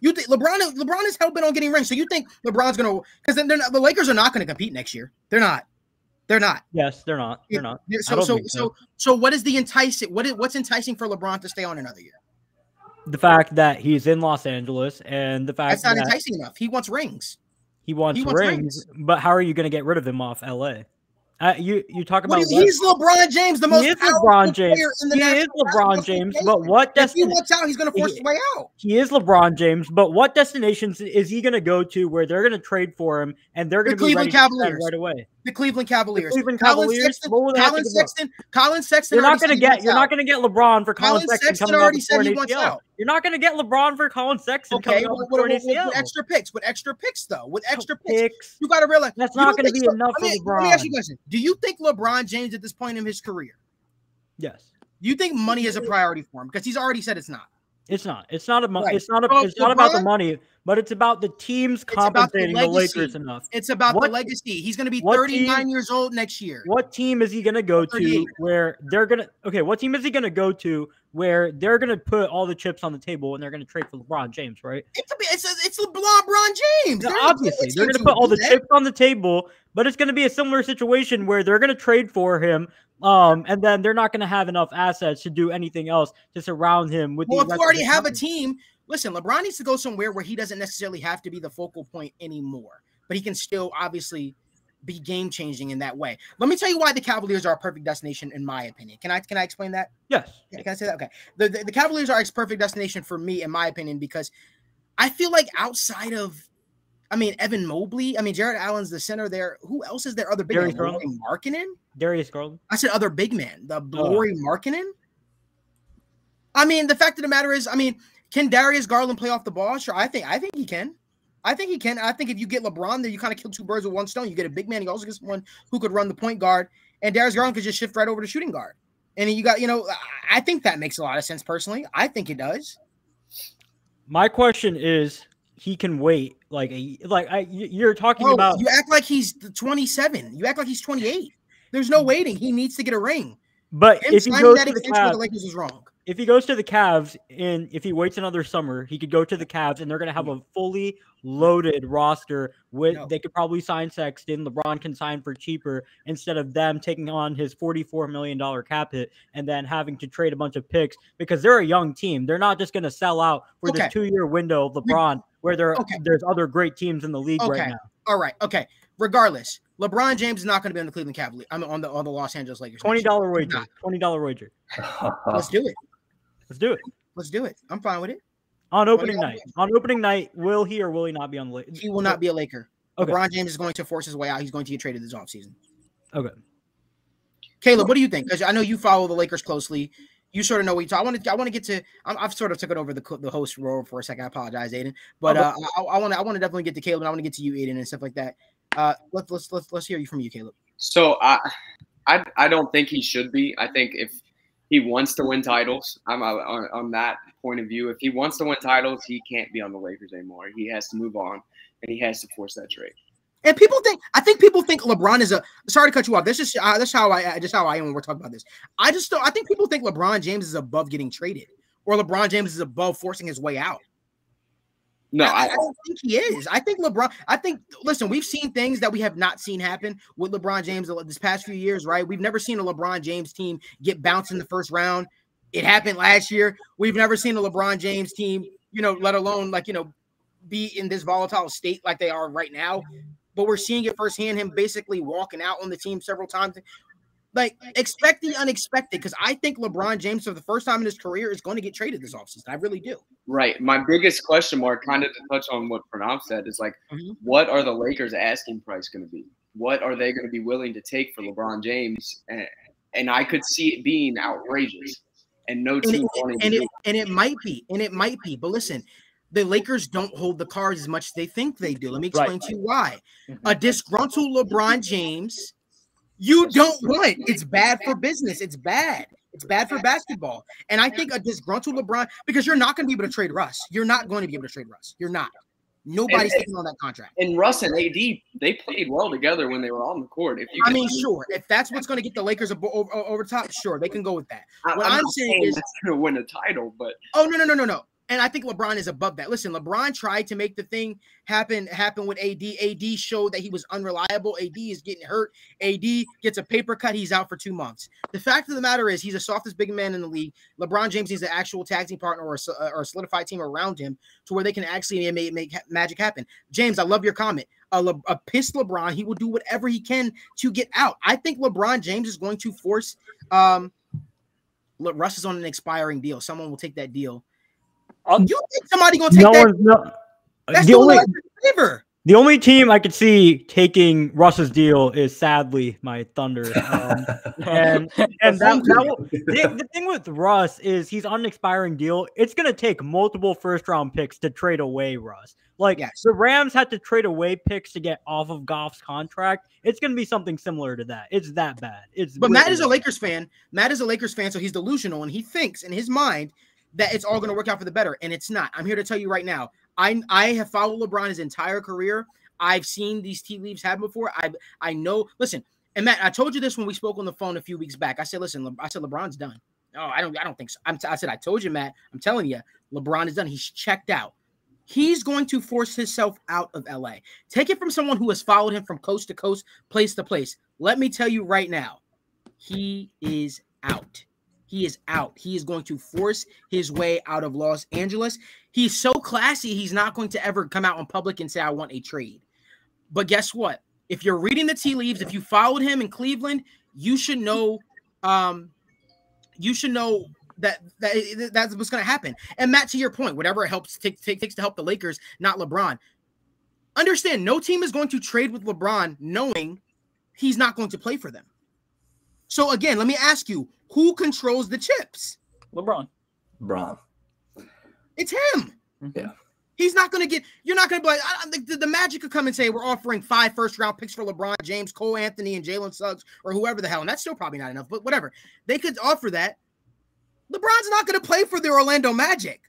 F: You think LeBron? LeBron is hell bent on getting rings. So you think LeBron's gonna? Because then not, the Lakers are not gonna compete next year. They're not. They're not.
G: yes, they're not. They're not. I
F: So so so so what is the enticing? What is what's enticing for LeBron to stay on another year?
G: The fact that he's in Los Angeles and the fact
F: That's not
G: that
F: enticing enough. He wants rings.
G: he wants,
F: he wants
G: rings, but how are you going to get rid of him off LA? Uh, you you talk about
F: is, he's LeBron James, the most
G: he is LeBron James.
F: in the
G: He is LeBron James, but what
F: If he
G: destination?
F: wants out, he's going to force
G: He-
F: his way out.
G: He is LeBron James, but what destinations is he going to go to where they're going to trade for him and they're going to be ready
F: Cleveland
G: spend
F: Cavaliers.
G: right away?
F: The Cleveland Cavaliers.
G: Cleveland Collin
F: Sexton.
G: What will they have to Collin?
F: Sexton. Collin Sexton.
G: You're not going to get you're
F: out.
G: not going to get LeBron for Collin,
F: Collin
G: Sexton
F: Sexton already said he wants out.
G: You're not going to get LeBron for Collin Sexton
F: Okay,
G: coming
F: with, with, with- with extra picks, with extra picks though, with extra picks,
G: Picks.
F: you got to realize
G: That's not gonna be
F: so-
G: enough
F: let
G: for
F: me, Let me ask you a question: Do you think LeBron James at this point in his career,
G: Yes.
F: do you think money is a priority for him? Because he's already said it's not.
G: It's not. It's not a.
F: Right.
G: It's not a.
F: So
G: it's not about the money, but it's about the teams
F: the
G: compensating the,
F: legacy.
G: Lakers enough.
F: It's about
G: What-
F: the legacy. He's going to be 39
G: team-
F: years old next year.
G: What team is he going to go to where they're going to? Okay, what team is he going to go to where they're going to put all the chips on the table and they're going to trade for LeBron James, right?
F: It's, a, it's, a, it's LeBron James. Are
G: obviously, they're going to put all the
F: that.
G: chips on the table, but it's going to be a similar situation where they're going to trade for him, um, and then they're not going to have enough assets to do anything else to surround him with.
F: Well, if you already have a team, listen, LeBron needs to go somewhere where he doesn't necessarily have to be the focal point anymore, but he can still obviously be game changing in that way. Let me tell you why the Cavaliers are a perfect destination, in my opinion. Can I can I explain that?
G: yes,
F: Yeah, Can I say that? Okay. The, the, the Cavaliers are a perfect destination for me, in my opinion, because I feel like outside of, I mean, Evan Mobley, I mean, Jarrett Allen's the center there. Who else is there? Other big
G: Darius
F: man?
G: Garland.
F: Markkanen?
G: Darius Garland.
F: I said other big man. The
G: Oh.
F: Lauri Markkanen? I mean, the fact of the matter is, I mean, can Darius Garland play off the ball? Sure, I think I think he can. I think he can. I think if you get LeBron there, you kind of kill two birds with one stone. You get a big man, you also get someone who could run the point guard, and Darius Garland could just shift right over to shooting guard. And you got, you know, I think that makes a lot of sense personally. I think it does.
G: My question is, he can wait like a like I. You're talking
F: Bro,
G: about
F: you act like he's 27. You act like he's 28. There's no waiting. He needs to get a ring.
G: But
F: Him
G: if he goes
F: that
G: to the
F: with the
G: Cavs,
F: Lakers is wrong.
G: if he goes to the Cavs, and if he waits another summer, he could go to the Cavs, and they're going to have a fully loaded roster. With
F: No.
G: they could probably sign Sexton. LeBron can sign for cheaper instead of them taking on his forty-four million dollar cap hit and then having to trade a bunch of picks because they're a young team. They're not just going to sell out for
F: Okay.
G: this two-year window of LeBron, where there
F: Okay.
G: there's other great teams in the league right now.
F: All right. Okay. Regardless, LeBron James is not going to be on the Cleveland Cavaliers. I'm on the on the Los Angeles Lakers.
G: Twenty dollar
F: dollar
G: wager. Twenty dollar wager.
F: Let's do it.
G: Let's do it.
F: Let's do it. I'm fine with it.
G: On opening
F: $20
G: night. On opening night, will he or will he not be on the? Lakers?
F: He will not be a Laker.
G: Okay.
F: LeBron James is going to force his way out. He's going to get traded this offseason.
G: Okay.
F: Caleb, what do you think? Because I know you follow the Lakers closely. You sort of know what you talk. I want to. I want to get to. I'm, I've sort of took it over the the host role for a second. I apologize, Aiden. But
B: Oh,
F: uh, I want to. I want to definitely get to Caleb. and I want to get to you, Aiden, and stuff like that. Uh, let's let's let's let's hear you from you, Caleb.
D: So I, I, I don't think he should be. I think if he wants to win titles, I'm uh, on, on that point of view. If he wants to win titles, he can't be on the Lakers anymore. He has to move on, and he has to force that trade.
F: And people think. I think people think LeBron is a. Sorry to cut you off. This is uh, that's how I just how I am when we're talking about this. I just don't. I think people think LeBron James is above getting traded, or LeBron James is above forcing his way out.
D: No,
F: I,
D: I,
F: I don't think he is. I think LeBron. I think. Listen, we've seen things that we have not seen happen with LeBron James this past few years. Right? We've never seen a LeBron James team get bounced in the first round. It happened last year. We've never seen a LeBron James team, you know, let alone like you know, be in this volatile state like they are right now. But we're seeing it firsthand. Him basically walking out on the team several times. Like expect the unexpected because I think LeBron James for the first time in his career is going to get traded this offseason. I really do.
D: right. My biggest question mark, kind of to touch on what Pranav said, is like,
F: Mhm.
D: what are the Lakers' asking price going to be? What are they going to be willing to take for LeBron James? And, and I could see it being outrageous, and no
F: and
D: team
F: it,
D: wanting to
F: and it and it might be and it might be but listen the lakers don't hold the cards as much as they think they do let me
B: Right.
F: explain to you why
B: Mhm.
F: a disgruntled lebron james you don't want it's bad for business it's bad it's bad for basketball and i think a disgruntled lebron because you're not going to be able to trade russ you're not going to be able to trade russ you're not nobody's
D: And-
F: taking on that contract
D: And Russ and AD, they played well together when they were on the court. If you,
F: I mean, sure. If that's what's going to get the Lakers abo- over, over top, sure, they can go with that.
D: I,
F: what
D: I'm,
F: I'm saying
D: saying
F: is-
D: going to win a title, but
F: Oh no no no no no. And I think LeBron is above that. Listen, LeBron tried to make the thing happen happen with AD. AD showed that he was unreliable. AD is getting hurt. AD gets a paper cut. He's out for two months. The fact of the matter is, he's the softest big man in the league. LeBron James needs an actual tag team partner or a, or a solidified team around him to where they can actually make, make magic happen. James, I love your comment. A, Le- a pissed LeBron, he will do whatever he can to get out. I think LeBron James is going to force. Um, Russ is on an expiring deal. Someone will take that deal.
B: I'll-
F: You think somebody gonna take
G: No
F: that?
G: one's no.
F: That's
G: the
F: the
G: only
F: only favor.
G: the only team I could see taking Russ's deal is sadly my Thunder. Um, and and that, that will, the, the thing with Russ is he's on an expiring deal. It's gonna take multiple first round picks to trade away Russ. Like
F: Yes.
G: the Rams had to trade away picks to get off of Goff's contract. It's gonna be something similar to that. It's that bad. It's
F: But Matt
G: really
F: is a. Lakers fan. Matt is a Lakers fan, so he's delusional and he thinks in his mind that it's all going to work out for the better, and it's not. I'm here to tell you right now. I I have followed LeBron his entire career. I've seen these tea leaves happen before. I I know. Listen, and Matt, I told you this when we spoke on the phone a few weeks back. I said, listen, Le- I said LeBron's done. Oh, I don't I don't think so. T- I said I told you, Matt. I'm telling you, LeBron is done. He's checked out. He's going to force himself out of LA. Take it from someone who has followed him from coast to coast, place to place. Let me tell you right now, he is out. He is out. He is going to force his way out of Los Angeles. He's so classy, he's not going to ever come out in public and say, I want a trade. But guess what? If you're reading the tea leaves, if you followed him in Cleveland, you should know um you should know that, that that's what's going to happen. And Matt, to your point, whatever it helps take, take, takes to help the Lakers, not LeBron. Understand, no team is going to trade with LeBron knowing he's not going to play for them. So again, let me ask you, who controls the chips?
B: LeBron.
C: Bron.
F: It's him. Mm-hmm.
C: Yeah.
F: He's not going to get. You're not going to be like I, I- the, the Magic could come and say we're offering five first round picks for LeBron James, Cole Anthony, and Jalen Suggs, or whoever the hell, and that's still probably not enough. But whatever, they could offer that. LeBron's not going to play for the Orlando Magic.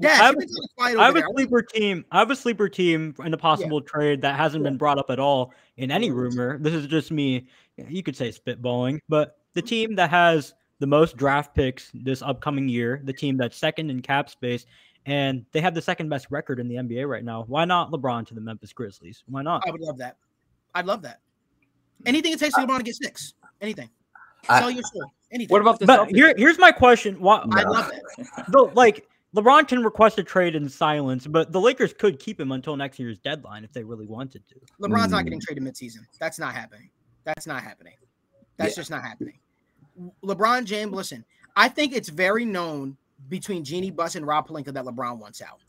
F: Dash,
G: I have
F: you
G: a-
F: can tell us quiet
G: I have a sleeper team. I have a sleeper team in a possible trade that hasn't been brought up at all in any rumor. This is just me. You could say spitballing, but the team that has the most draft picks this upcoming year, the team that's second in cap space, and they have the second best record in the NBA right now. Why not LeBron to the Memphis Grizzlies? Why not?
F: I would love that. I'd love that. Anything it takes for LeBron to get six. Anything.
C: I-
F: Sell your soul. Anything.
B: What about the
G: But
B: Celtics?
G: here, here's my question: Why?
F: I love that.
G: the, like LeBron can request a trade in silence, but the Lakers could keep him until next year's deadline if they really wanted to.
F: LeBron's not
C: Mm.
F: getting traded midseason. That's not happening. That's not happening. That's
C: Yeah.
F: just not happening. LeBron James, listen, I think it's very known between Jeanie Buss and Rob Pelinka that LeBron wants out.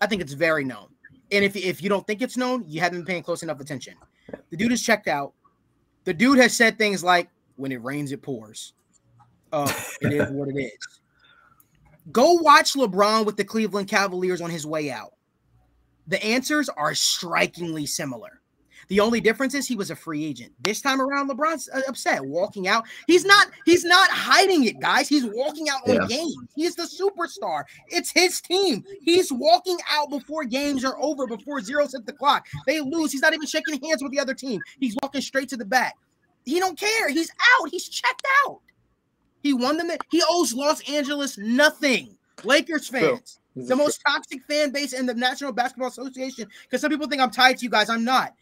F: I think it's very known. And if, if you don't think it's known, you haven't been paying close enough attention. The dude is checked out. The dude has said things like, "When it rains, it pours." Oh, it is what it is. Go watch LeBron with the Cleveland Cavaliers on his way out. The answers are strikingly similar. The only difference is he was a free agent. This time around, LeBron's uh, upset, walking out. He's not. He's not hiding it, guys. He's walking out on
C: Yeah.
F: games. He's the superstar. It's his team. He's walking out before games are over, before zero hit the clock. They lose. He's not even shaking hands with the other team. He's walking straight to the back. He don't care. He's out. He's checked out. He won them. He owes Los Angeles nothing. Lakers fans the most toxic fan base in the National Basketball Association. Because some people think I'm tied to you guys. I'm not.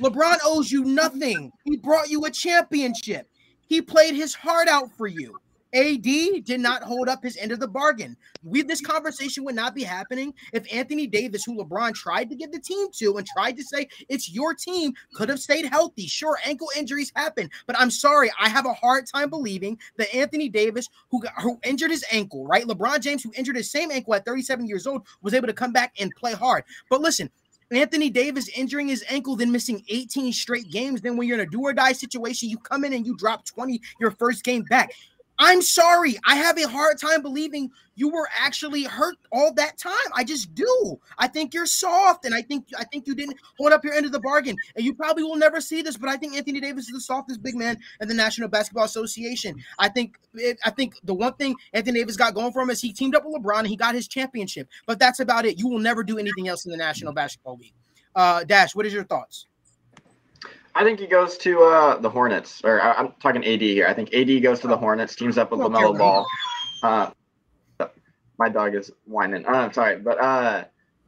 F: LeBron owes you nothing. He brought you a championship. He played his heart out for you. AD did not hold up his end of the bargain. We this conversation would not be happening if Anthony Davis, who LeBron tried to give the team to and tried to say it's your team, could have stayed healthy. Sure, ankle injuries happen, but I'm sorry, I have a hard time believing that Anthony Davis, who got, who injured his ankle, right? LeBron James, who injured his same ankle at 37 years old, was able to come back and play hard. But listen, Anthony Davis injuring his ankle, then missing 18 straight games. Then when you're in a do or die situation, you come in and you drop 20 your first game back. I'm sorry. I have a hard time believing you were actually hurt all that time. I just do. I think you're soft, and I think I think you didn't hold up your end of the bargain. And you probably will never see this, but I think Anthony Davis is the softest big man in the National Basketball Association. I think it, I think the one thing Anthony Davis got going for him is he teamed up with LeBron and he got his championship. But that's about it. You will never do anything else in the National Basketball League. Uh, Dash, what is your thoughts?
E: I think he goes to uh, the Hornets, or I- I'm talking AD here. I think AD goes to the Hornets, teams up with
F: Okay,
E: LaMelo. Ball. Uh, my dog is whining. Uh, I'm sorry, but uh,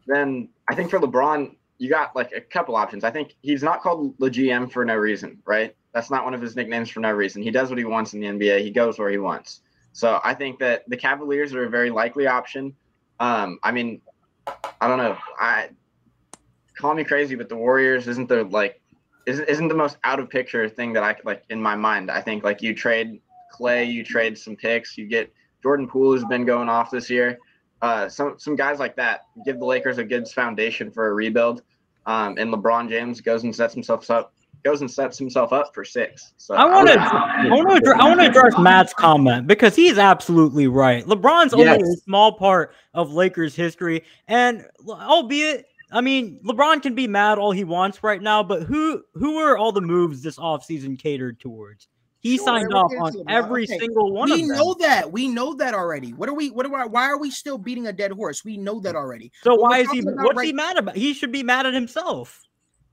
E: then I think for LeBron, you got like a couple options. I think he's not called the GM for no reason, right? That's not one of his nicknames for no reason. He does what he wants in the NBA. He goes where he wants. So I think that the Cavaliers are a very likely option. Um, I mean, I don't know. I call me crazy, but the Warriors isn't the like isn't isn't the most out of picture thing that I could like in my mind. I think like you trade Klay, you trade some picks, you get Jordan Poole has been going off this year. Uh, some some guys like that give the Lakers a good foundation for a rebuild. Um, and LeBron James goes and sets himself up goes and sets himself up for six. So
G: I want to. I want to. Address, I want to address Matt's comment because he's absolutely right. LeBron's only a small part of Lakers history, and albeit, I mean, LeBron can be mad all he wants right now, but who who are all the moves this offseason catered towards? He
F: Sure,
G: signed off on every
F: Okay,
G: single one
F: we
G: of them.
F: know that. We know that already. What are we? What are we, why are we still beating a dead horse? We know that already.
G: so
F: What
G: why is he? What's
F: right-
G: he mad about? He should be mad at himself.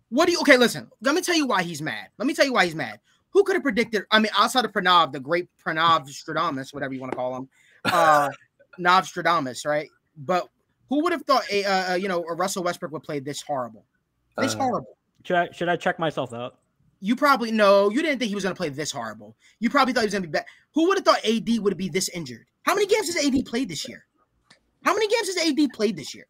F: What do you? Okay, listen. Let me tell you why he's mad. Let me tell you why he's mad. Who could have predicted? I mean, outside of Pranav, the great Pranav Stradamus, whatever you want to call him, uh, Nostradamus, right? But who would have thought? A, uh, uh, you know, a Russell Westbrook would play this horrible, this
C: Uh,
F: horrible.
G: Should I, should I check myself out?
F: You probably no. You didn't think he was going to play this horrible. You probably thought he was going to be bad. Who would have thought AD would be this injured? How many games has AD played this year? How many games has AD played this year?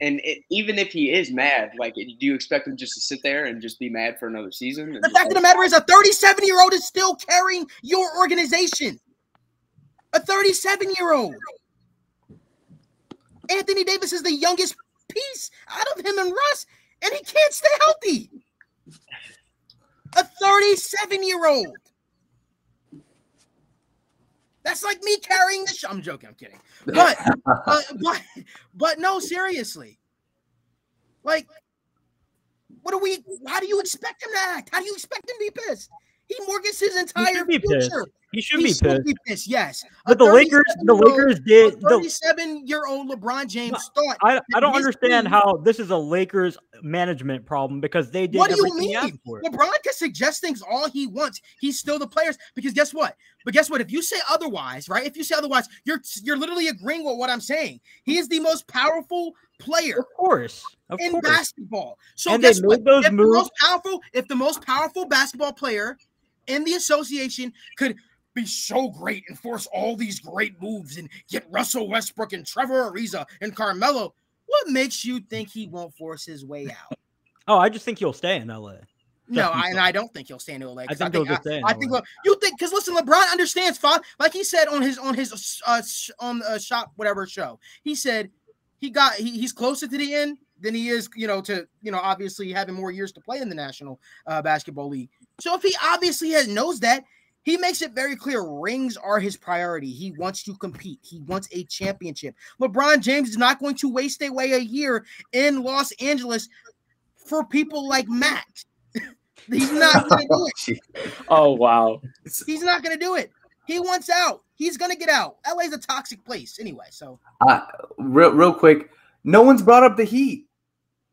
D: And it, even if he is mad, like, do you expect him just to sit there and just be mad for another season?
F: The fact of the matter is, a 37 year old is still carrying your organization. A 37 year old. Anthony Davis is the youngest piece out of him and Russ, and he can't stay healthy. A 37 year old. That's like me carrying the. Sh- I'm joking. I'm kidding. But, uh, but, but no, seriously. Like, what do we? How do you expect him to act? How do you expect him to be pissed? He mortgages his entire
G: future. pissed. He should
F: He
G: be
F: should
G: pissed.
F: be pissed. Yes,
G: But the Lakers, the Lakers did.
F: Thirty-seven-year-old LeBron James thought.
G: I, I don't understand
F: team-
G: how this is a Lakers management problem because they did
F: What do you mean? LeBron can suggest things all he wants. He's still the players because guess what? But guess what? If you say otherwise, right? If you say otherwise, you're you're literally agreeing with what I'm saying. He is the most powerful player
G: Of course, of
F: in
G: course.
F: basketball. So
G: And
F: guess what? if
G: moves-
F: the most powerful, if the most powerful basketball player in the association could be so great and force all these great moves and get Russell Westbrook and Trevor Ariza and Carmelo, what makes you think he won't force his way out?
G: Oh, I just think he'll stay in LA.
F: No, I, and I don't think he'll stay in LA.
G: I think he'll just
F: I,
G: stay in
F: I think you think because listen, LeBron understands. Like he said on his on his uh sh- on uh, shop whatever show, he said he got he, he's closer to the end than he is, you know, to you know, obviously having more years to play in the National uh, Basketball League. So if he obviously has knows that, he makes it very clear rings are his priority. He wants to compete. He wants a championship. LeBron James is not going to waste away a year in Los Angeles for people like Matt. He's not going to do it.
B: Oh wow.
F: He's not going to do it. He wants out. He's going to get out. LA's a toxic place anyway. So
C: Uh, real, real quick, no one's brought up the Heat.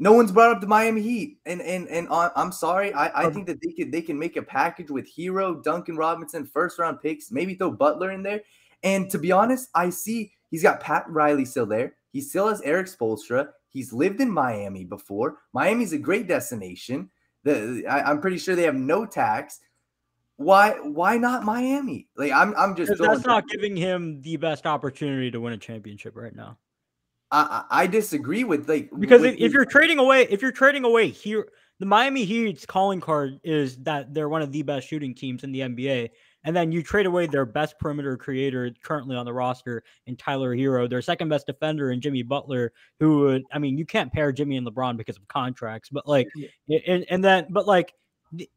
C: No one's brought up the Miami Heat, and and and uh, I'm sorry. I, I think that they could they can make a package with Herro, Duncan Robinson, first round picks, maybe throw Butler in there. And to be honest, I see he's got Pat Riley still there. He still has Erik Spoelstra. He's lived in Miami before. Miami's a great destination. The I, I'm pretty sure they have no tax. Why why not Miami? Like I'm I'm just
G: that's not giving him the best opportunity to win a championship right now.
C: I, I disagree with like
G: Because
C: with
G: if, if you're trading away, if you're trading away here, the Miami Heat's calling card is that they're one of the best shooting teams in the NBA, and then you trade away their best perimeter creator currently on the roster in Tyler Herro, their second best defender in Jimmy Butler, who would, I mean, you can't pair Jimmy and LeBron because of contracts, but like, and, and then, but like,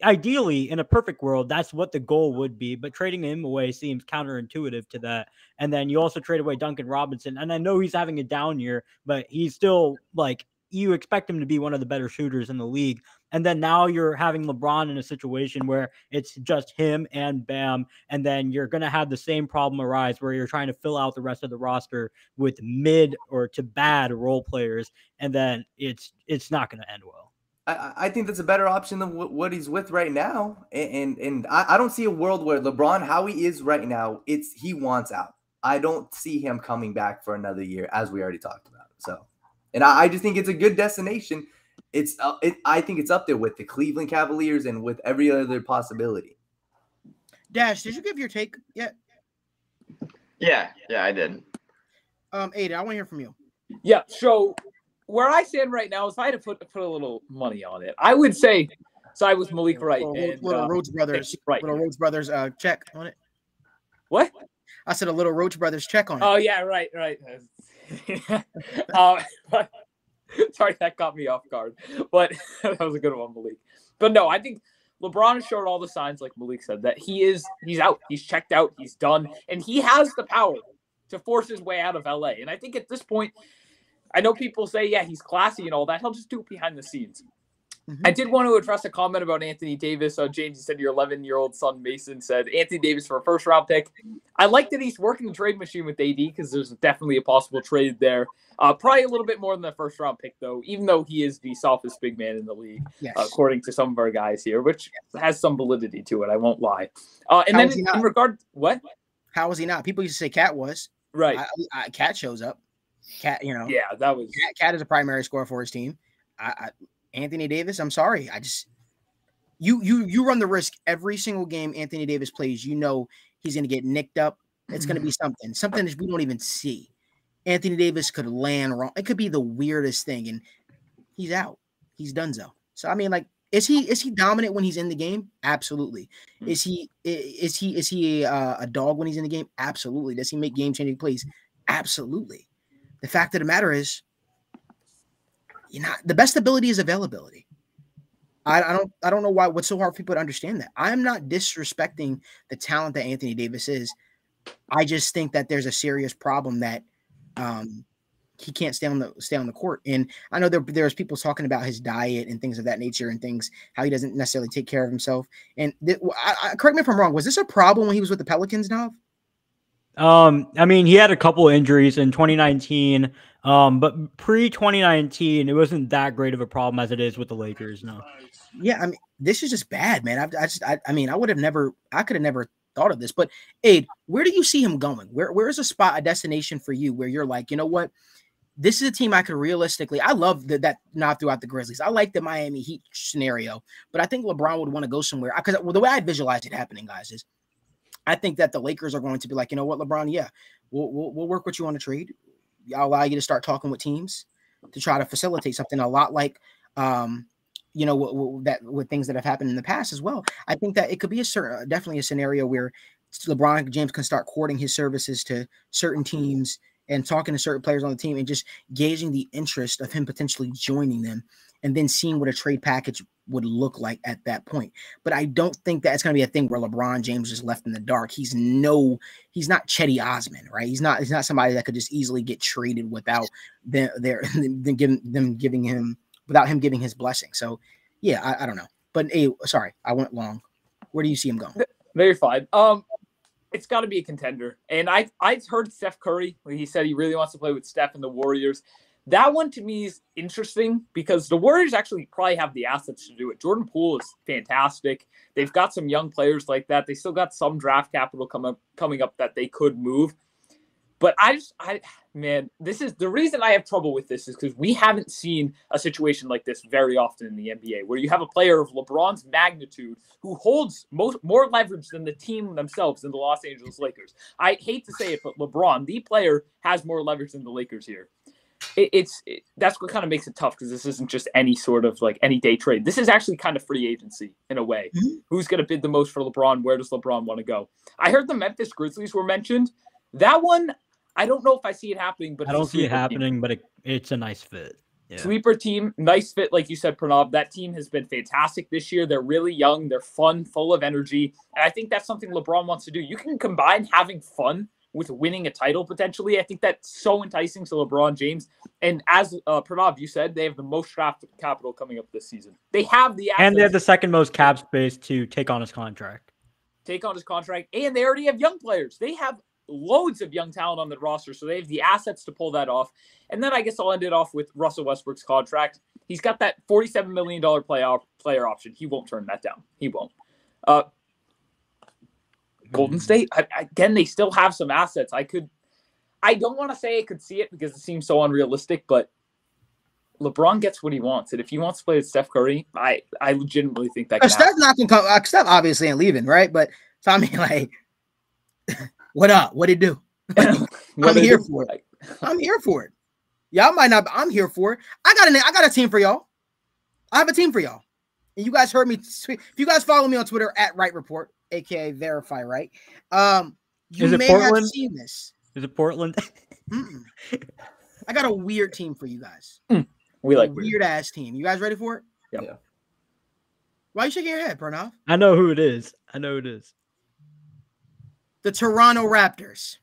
G: ideally in a perfect world that's what the goal would be but trading him away seems counterintuitive to that and then you also trade away duncan robinson and i know he's having a down year but he's still like you expect him to be one of the better shooters in the league and then now you're having lebron in a situation where it's just him and bam and then you're going to have the same problem arise where you're trying to fill out the rest of the roster with mid or to bad role players and then it's it's not going to end well
C: I- I, I think that's a better option than wh- what he's with right now. And and, and I, I don't see a world where LeBron, how he is right now, it's he wants out. I don't see him coming back for another year, as we already talked about. So, and I, I just think it's a good destination. It's uh, it, I think it's up there with the Cleveland Cavaliers and with every other possibility.
F: Dash, did you give your take yet?
E: Yeah, yeah, I did.
F: Um, Ada, I want to hear from you.
B: Yeah. So where I stand right now, if I had to put put a little money on it, I would say side with Malik Wright.
F: Little,
B: and,
F: little
B: uh,
F: Roach Brothers,
B: right.
F: little Roach Brothers uh check on it.
B: What?
F: I said a little Roach Brothers check on it.
B: Oh yeah, right, right. uh, but, sorry, that caught me off guard, but that was a good one, Malik. But no, I think LeBron has showed all the signs, like Malik said, that he is he's out, he's checked out, he's done, and he has the power to force his way out of LA. And I think at this point, I know people say, yeah, he's classy and all that. He'll just do it behind the scenes.
F: Mhm.
B: I did want to address a comment about Anthony Davis. Uh, James, you said your 11 year old son Mason said Anthony Davis for a first round pick. I like that he's working the trade machine with AD because there's definitely a possible trade there. Uh, probably a little bit more than the first round pick, though, even though he is the softest big man in the league,
F: yes.
B: uh, according to some of our guys here, which has some validity to it. I won't lie. Uh, and
F: How
B: then in, in regard, what?
F: How was he not? People used to say Cat was.
B: Right.
F: Cat shows up. Cat, you know,
B: yeah, that was.
F: Cat, Cat is a primary scorer for his team. I, I, Anthony Davis, I'm sorry. I just you you you run the risk every single game Anthony Davis plays. You know he's going to get nicked up. It's going to be something, something that we don't even see. Anthony Davis could land wrong. It could be the weirdest thing, and he's out. He's done so. So I mean, like, is he is he dominant when he's in the game? Absolutely. Is he is he is he uh, a dog when he's in the game? Absolutely. Does he make game changing plays? Absolutely. The fact of the matter is, you know, the best ability is availability. I, I don't I don't know why what's so hard for people to understand that. I'm not disrespecting the talent that Anthony Davis is. I just think that there's a serious problem that um he can't stay on the stay on the court. And I know there there's people talking about his diet and things of that nature and things how he doesn't necessarily take care of himself. And th- I, I, correct me if I'm wrong. Was this a problem when he was with the Pelicans now?
G: Um, I mean, he had a couple injuries in 2019, um, but pre 2019, it wasn't that great of a problem as it is with the Lakers now.
F: Yeah, I mean, this is just bad, man. I, I just, I, I mean, I would have never, I could have never thought of this. But Aid, where do you see him going? Where, where is a spot, a destination for you where you're like, you know what? This is a team I could realistically. I love the, that not throughout the Grizzlies. I like the Miami Heat scenario, but I think LeBron would want to go somewhere because well, the way I visualize it happening, guys, is I think that the Lakers are going to be like, you know what, LeBron, yeah, we'll we'll, we'll work with you on a trade. I'll allow you to start talking with teams to try to facilitate something a lot like um, you know, w- w- that with things that have happened in the past as well. I think that it could be a certain, definitely a scenario where LeBron James can start courting his services to certain teams and talking to certain players on the team and just gauging the interest of him potentially joining them and then seeing what a trade package would look like at that point. But I don't think that's going to be a thing where LeBron James is left in the dark. He's no, he's not Chetty Osman, right? He's not, he's not somebody that could just easily get traded without their, their them giving them giving him without him giving his blessing. So yeah, I, I don't know. But hey, sorry, I went long. Where do you see him going?
B: Very fine. Um, it's got to be a contender. And I I heard Steph Curry he said he really wants to play with Steph and the Warriors. That one to me is interesting because the Warriors actually probably have the assets to do it. Jordan Poole is fantastic. They've got some young players like that. They still got some draft capital come up, coming up that they could move. But I just, I man, this is the reason I have trouble with this is because we haven't seen a situation like this very often in the NBA, where you have a player of LeBron's magnitude who holds most more leverage than the team themselves in the Los Angeles Lakers. I hate to say it, but LeBron, the player, has more leverage than the Lakers here. It, it's it, that's what kind of makes it tough because this isn't just any sort of like any day trade. This is actually kind of free agency in a way.
F: Mhm.
B: Who's going to bid the most for LeBron? Where does LeBron want to go? I heard the Memphis Grizzlies were mentioned. That one, I don't know if I see it happening, but
G: I don't see it
B: sleeper team.
G: happening, but it, it's a nice fit. Yeah.
B: Sleeper team, nice fit, like you said, Pranav. That team has been fantastic this year. They're really young, they're fun, full of energy. And I think that's something LeBron wants to do. You can combine having fun with winning a title potentially. I think that's so enticing to LeBron James. And as uh, Pranav, you said, they have the most draft capital coming up this season. They have the
G: And they have the second most cap space to take on his contract.
B: take on his contract, and they already have young players. They have loads of young talent on the roster, so they have the assets to pull that off. And then I guess I'll end it off with Russell Westbrook's contract. He's got that $47 million player player option. He won't turn that down. He won't. Uh, Golden State, I, again, they still have some assets. I could, I don't want to say I could see it because it seems so unrealistic, but LeBron gets what he wants. And if he wants to play with Steph Curry, I, I legitimately think that can.
F: Steph's not gonna come. Uh, Steph obviously ain't leaving, right? But so I mean, like, what up? What it do? I'm here
B: it's-
F: for it. I'm here for it. Y'all might not. but I'm here for it. I got a. I got a team for y'all. I have a team for y'all. And you guys heard me. tweet- If you guys follow me on Twitter at Right Report, aka Verify Right, um, you
G: Is it
F: may have
G: Portland?
F: seen this.
G: Is it Portland?
F: I got a weird team for you guys.
B: We like
F: a
B: weird.
F: weird ass team. You guys ready for it?
B: Yeah.
C: Yeah.
F: Why you shaking your head, Pranav?
G: I know who it is. I know who it is.
F: The Toronto Raptors.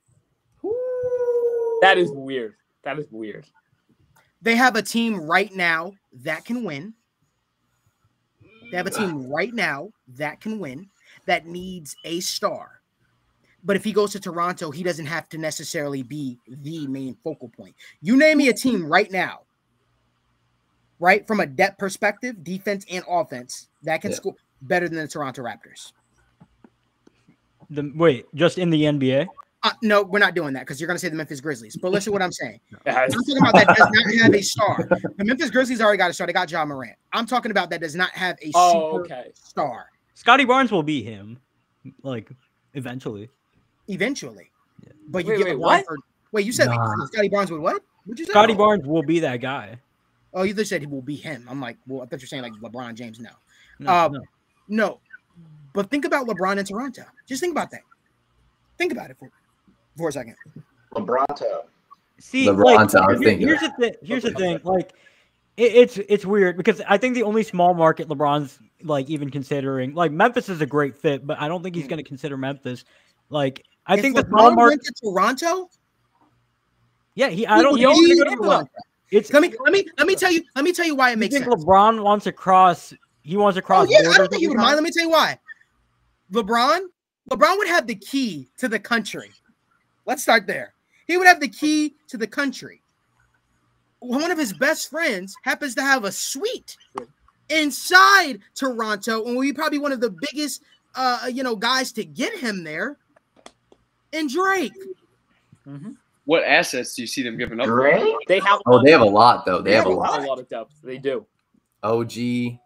B: That is weird. That is weird.
F: They have a team right now that can win. They have a team right now that can win that needs a star. But if he goes to Toronto, he doesn't have to necessarily be the main focal point. You name me a team right now, right? From a depth perspective, defense and offense, that can
C: Yeah.
F: score better than the Toronto Raptors.
G: The, wait, just in the NBA?
F: Uh, no, we're not doing that because you're going to say the Memphis Grizzlies. But listen to what I'm saying.
B: That
F: I'm talking about that does not have a star. The Memphis Grizzlies already got a star. They got Ja Morant. I'm talking about that does not have a
B: Oh,
F: super
B: okay.
F: star
G: Scotty Barnes will be him, like eventually.
F: eventually. But you
B: Wait,
F: get
B: wait, what?
F: for wait. You said
C: Nah.
F: Scotty Barnes would what? What'd you say?
G: Scotty Barnes will be that guy.
F: Oh, you just said he will be him. I'm like, well, I thought you're saying like LeBron James. No,
G: No,
F: Uh,
G: no.
F: no. But think about LeBron in Toronto. Just think about that. Think about it for for a second.
E: LeBronto.
G: See,
C: LeBron's
G: like,
C: our
G: here-
C: thinker.
G: here's the thing. Here's the thing. Like, it, it's it's weird because I think the only small market LeBron's like even considering, like Memphis is a great fit, but I don't think he's mm. going to consider Memphis. Like, I
F: If
G: think the small market.
F: to Toronto.
G: Yeah, he. I don't.
B: He
G: think
B: owns
G: he's
B: the
G: gonna go to
B: Toronto.
G: Toronto. It's.
F: Let me let me let me tell you let me tell you why it makes
G: think
F: sense.
G: LeBron wants to cross. He wants to
F: Oh
G: cross.
F: yeah, I don't think he would mind. Let me tell you why. LeBron, LeBron would have the key to the country. Let's start there. He would have the key to the country. One of his best friends happens to have a suite inside Toronto, and we probably one of the biggest, uh, you know, guys to get him there. And Drake,
D: What assets do you see them giving up?
E: Drake?
B: They have.
C: Oh, they have a lot though. They
F: They
C: have a
F: have a
C: lot.
B: a lot of depth. They do.
C: OG.
F: they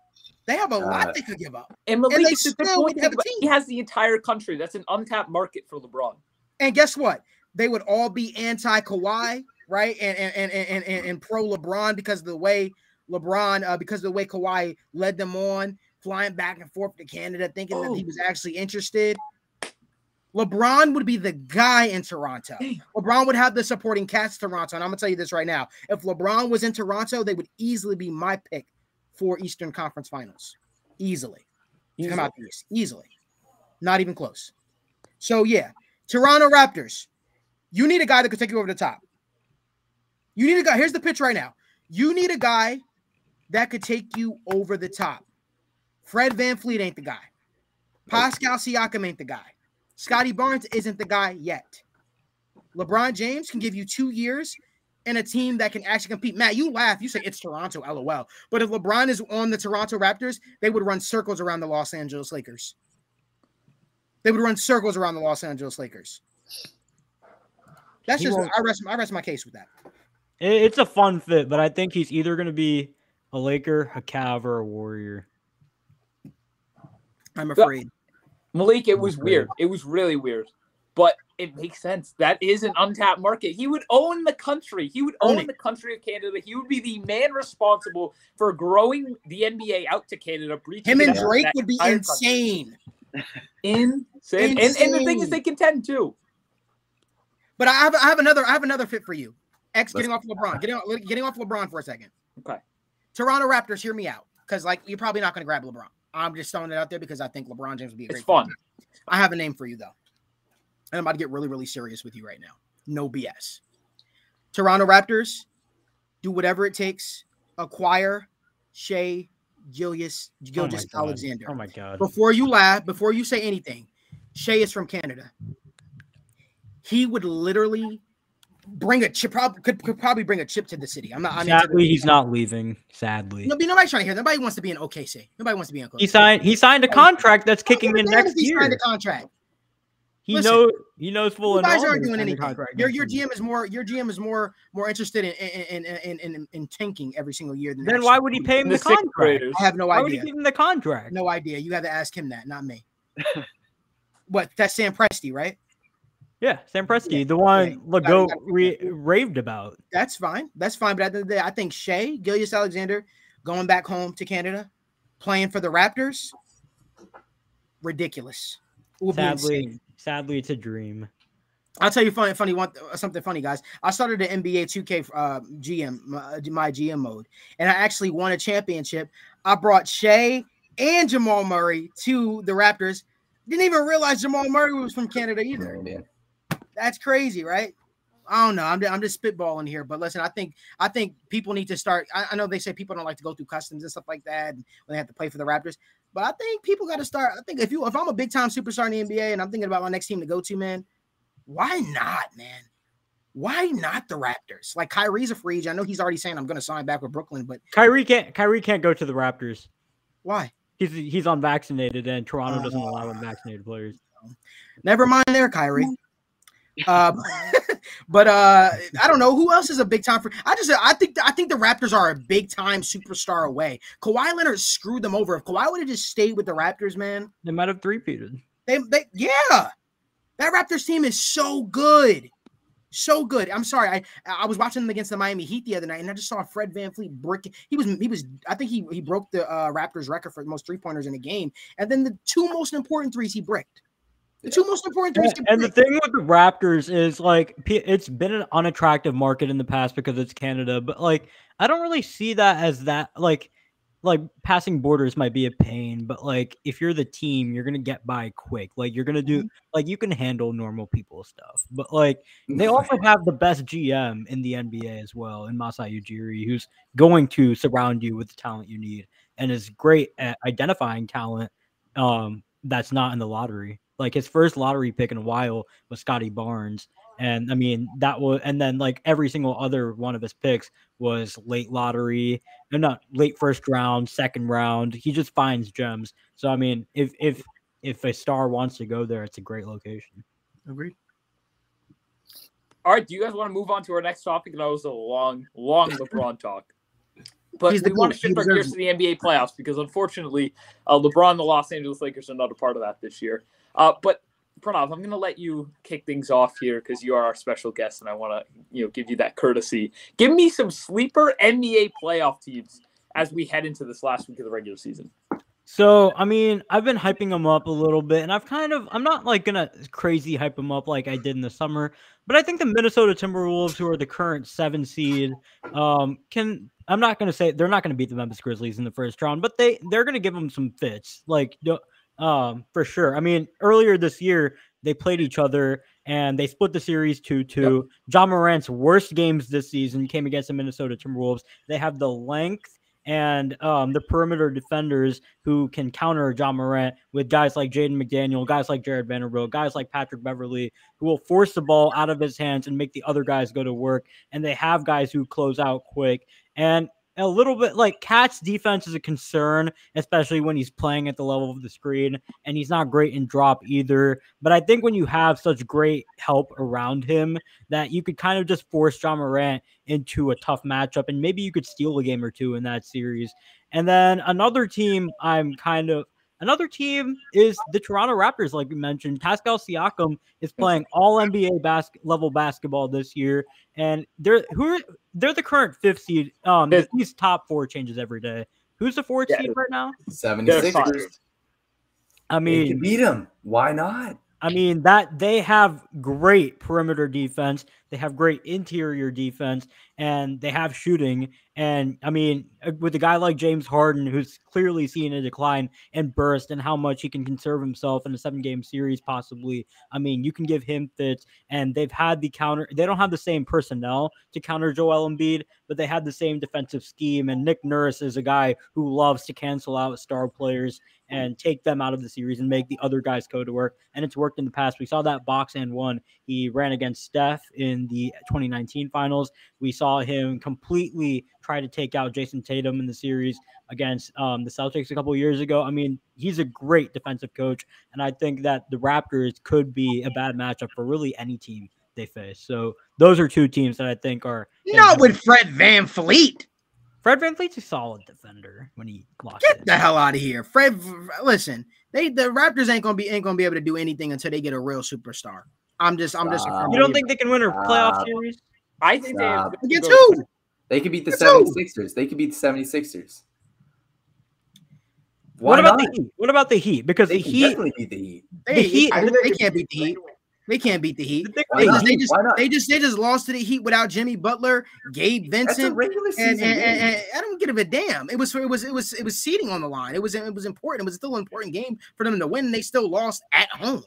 F: have a lot
C: Uh,
F: they could give up.
B: And Malik
F: they
B: is at this
F: still
B: point,
F: would have a team.
B: he has the entire country. That's an untapped market for LeBron.
F: And guess what? They would all be anti Kawhi, right? And and and and, and, and pro LeBron because of the way LeBron, uh, because of the way Kawhi led them on, flying back and forth to Canada, thinking that he
B: Oh.
F: was actually interested. LeBron would be the guy in Toronto. LeBron would have the supporting cast Toronto. And I'm gonna tell you this right now. If LeBron was in Toronto, they would easily be my pick for Eastern Conference Finals. Easily. To come out the East. Easily. Not even close. So yeah, Toronto Raptors. You need a guy that could take you over the top. You need a guy. Here's the pitch right now. You need a guy that could take you over the top. Fred VanVleet ain't the guy. Pascal Siakam ain't the guy. Scotty Barnes isn't the guy yet. LeBron James can give you two years and a team that can actually compete. Matt, you laugh. You say it's Toronto, lol. But if LeBron is on the Toronto Raptors, they would run circles around the Los Angeles Lakers. They would run circles around the Los Angeles Lakers. That's
G: He
F: just I rest I rest my case with that.
G: It's a fun fit, but I think he's either going to be a Laker, a Cav, or a Warrior.
F: I'm
B: Yeah.
F: afraid.
B: Malik, it was
G: Okay.
B: weird. It was really weird. But it makes sense. That is an untapped market. He would own the country. He would
F: Own
B: own the country of Canada. He would be the man responsible for growing the NBA out to Canada.
F: Him and Drake would be
B: entire country.
F: insane.
B: Insane. And, and the thing is, they contend too.
F: But I have I have another I have another fit for you. X
C: Let's-
F: getting off LeBron. Getting off, getting off LeBron for a second.
B: Okay.
F: Toronto Raptors, hear me out. Because like you're probably not going to grab LeBron. I'm just throwing it out there because I think LeBron James would be a great.
B: It's fun.
F: I have a name for you though. And I'm about to get really, really serious with you right now. No BS. Toronto Raptors, do whatever it takes. Acquire Shai Gilgeous
G: Oh
F: Gilgeous
G: God.
F: Alexander.
G: Oh my god.
F: Before you laugh, before you say anything, Shai is from Canada. He would literally bring a chip. Prob- could, could probably bring a chip to the city. I'm not. I'm
G: Sadly,
F: the-
G: he's not leaving. Sadly,
F: No, but nobody's trying to hear. that. Nobody wants to be in OKC. Nobody wants to be in OKC.
G: he signed. He signed a contract that's kicking in
F: Damn if
G: next
F: he signed a contract.
G: He
F: Listen,
G: knows. He knows full
F: You
G: and
F: guys aren't doing
G: signed
F: anything.
G: contract
F: Your your. GM is more. Your GM is more more interested in in in in, in, in tanking every single year than
G: Then why would he pay him
B: The
G: the contract?
B: graders.
F: I have no idea.
G: Why would he give him the contract?
F: No idea. You have to ask him that, not me. what? That's Sam Presti, right?
G: Yeah, Sam Presti,
F: Yeah,
G: the one
F: yeah,
G: Legault
F: gotta- gotta-
G: re- raved about.
F: That's fine. That's fine. But at the end of the day, I think Shai Gilgeous-Alexander going back home to Canada, playing for the Raptors, ridiculous. It would be
G: Sadly, sadly, it's a dream.
F: I'll tell you funny, funny one, something funny, guys. I started the NBA 2K uh, GM, my, my GM mode, and I actually won a championship. I brought Shai and Jamal Murray to the Raptors. Didn't even realize Jamal Murray was from Canada either.
C: No idea.
F: That's crazy, right? I don't know. I'm, I'm just spitballing here, but listen, I think I think people need to start. I, I know they say people don't like to go through customs and stuff like that when they have to play for the Raptors, but I think people got to start. I think if you if I'm a big time superstar in the NBA and I'm thinking about my next team to go to, man, why not, man? Why not the Raptors? Like Kyrie's a free agent. I know he's already saying I'm going to sign back with Brooklyn, but
G: Kyrie can't. Kyrie can't go to the Raptors.
F: why?
G: He's he's unvaccinated, and Toronto doesn't
F: Uh,
G: allow unvaccinated players.
F: Never mind there, Kyrie. Uh, but uh, I don't know who else is a big time for. I just I think I think the Raptors are a big time superstar away. Kawhi Leonard screwed them over. If Kawhi would have just stayed with the Raptors, man,
G: They might have three-peated.
F: they they yeah, that Raptors team is so good, so good. I'm sorry, I I was watching them against the Miami Heat the other night, and I just saw Fred VanVleet brick. He was he was I think he he broke the uh, Raptors record for the most three pointers in a game, and then the two most important threes he bricked. The two most important threes.
G: And, and the thing with the Raptors is like it's been an unattractive market in the past because it's Canada, but like I don't really see that as that like like passing borders might be a pain, but like if you're the team, you're gonna get by quick. Like you're gonna do like you can handle normal people stuff. But like they also have the best GM in the NBA as well, in Masai Ujiri, who's going to surround you with the talent you need and is great at identifying talent um that's not in the lottery. Like his first lottery pick in a while was Scotty Barnes. And I mean that was and then like every single other one of his picks was late lottery, no not late first round, second round. He just finds gems. So I mean if if if a star wants to go there, it's a great location.
F: Agreed.
B: All right, do you guys want to move on to our next topic? That was a long, long LeBron talk. But
F: He's the
B: we want to shift our gears to the NBA playoffs because unfortunately, uh, LeBron and the Los Angeles Lakers are not a part of that this year. Uh, but Pranav, I'm going to let you kick things off here because you are our special guest, and I want to, you know, give you that courtesy. Give me some sleeper NBA playoff teams as we head into this last week of the regular season.
G: So, I mean, I've been hyping them up a little bit, and I've kind of, I'm not like gonna crazy hype them up like I did in the summer, but I think the Minnesota Timberwolves, who are the current seven seed, um, can, I'm not gonna say they're not gonna beat the Memphis Grizzlies in the first round, but they, they're gonna give them some fits, like, um, for sure. I mean, earlier this year, they played each other and they split the series 2 2. Ja Morant's worst games this season came against the Minnesota Timberwolves. They have the length and um, the perimeter defenders who can counter Ja Morant with guys like Jaden McDaniel, guys like Jarred Vanderbilt, guys like Patrick Beverley, who will force the ball out of his hands and make the other guys go to work. And they have guys who close out quick. And a little bit like Cat's defense is a concern, especially when he's playing at the level of the screen, and he's not great in drop either. But I think when you have such great help around him, that you could kind of just force Ja Morant into a tough matchup, and maybe you could steal a game or two in that series. And then another team I'm kind of Another team is the Toronto Raptors, like we mentioned. Pascal Siakam is playing all NBA bas- level basketball this year, and they're who are, they're the current fifth seed. Um,
B: Fifth.
G: these top four changes every day. Who's the fourth
B: Yeah.
G: seed right now?
C: 76ers.
G: I
C: They
G: mean,
C: can beat them. Why not?
G: I mean that they have great perimeter defense, they have great interior defense, and they have shooting. And I mean, uh, with a guy like James Harden, who's clearly seen a decline and burst, and how much he can conserve himself in a seven-game series, possibly. I mean, you can give him fits, and they've had the counter. They don't have the same personnel to counter Joel Embiid, but they had the same defensive scheme. And Nick Nurse is a guy who loves to cancel out star players and take them out of the series and make the other guys go to work. And it's worked in the past. We saw that box and one. He ran against Steph in the 2019 finals. We saw him completely try to take out Jayson Tatum in the series against um, the Celtics a couple of years ago. I mean, he's a great defensive coach. And I think that the Raptors could be a bad matchup for really any team they face. So those are two teams that I think are.
F: Not with Fred VanVleet.
G: Fred VanVleet's a solid defender when he locks
F: Get
G: in.
F: the hell out of here, Fred. Listen, they the Raptors ain't gonna be ain't gonna be able to do anything until they get a real superstar. I'm just I'm just. a
C: Stop.
F: firm
G: You don't think they can win a playoff
C: Stop.
G: series?
B: I think they have
C: Stop.
F: Against who?
C: They could beat the
F: Let's
C: 76ers. They could beat the 76ers. Why
G: What about
C: not?
G: the Heat? What about the Heat? Because
C: They
G: the
C: can
G: Heat,
C: definitely beat the Heat.
F: They,
G: The Heat-
E: I think
F: they can't
E: beat
F: beat the Heat. They can't beat the Heat.
G: the thing
C: Why
G: with
F: They just, they just, they just they just lost to the Heat without Jimmy Butler, Gabe
C: That's a
F: Vincent,
C: regular
F: and,
C: season
F: and, and,
C: game.
F: and I don't give a damn. It was for, it was it was it was seating on the line. It was it was important. It was still an important game for them to win. And they still lost at home.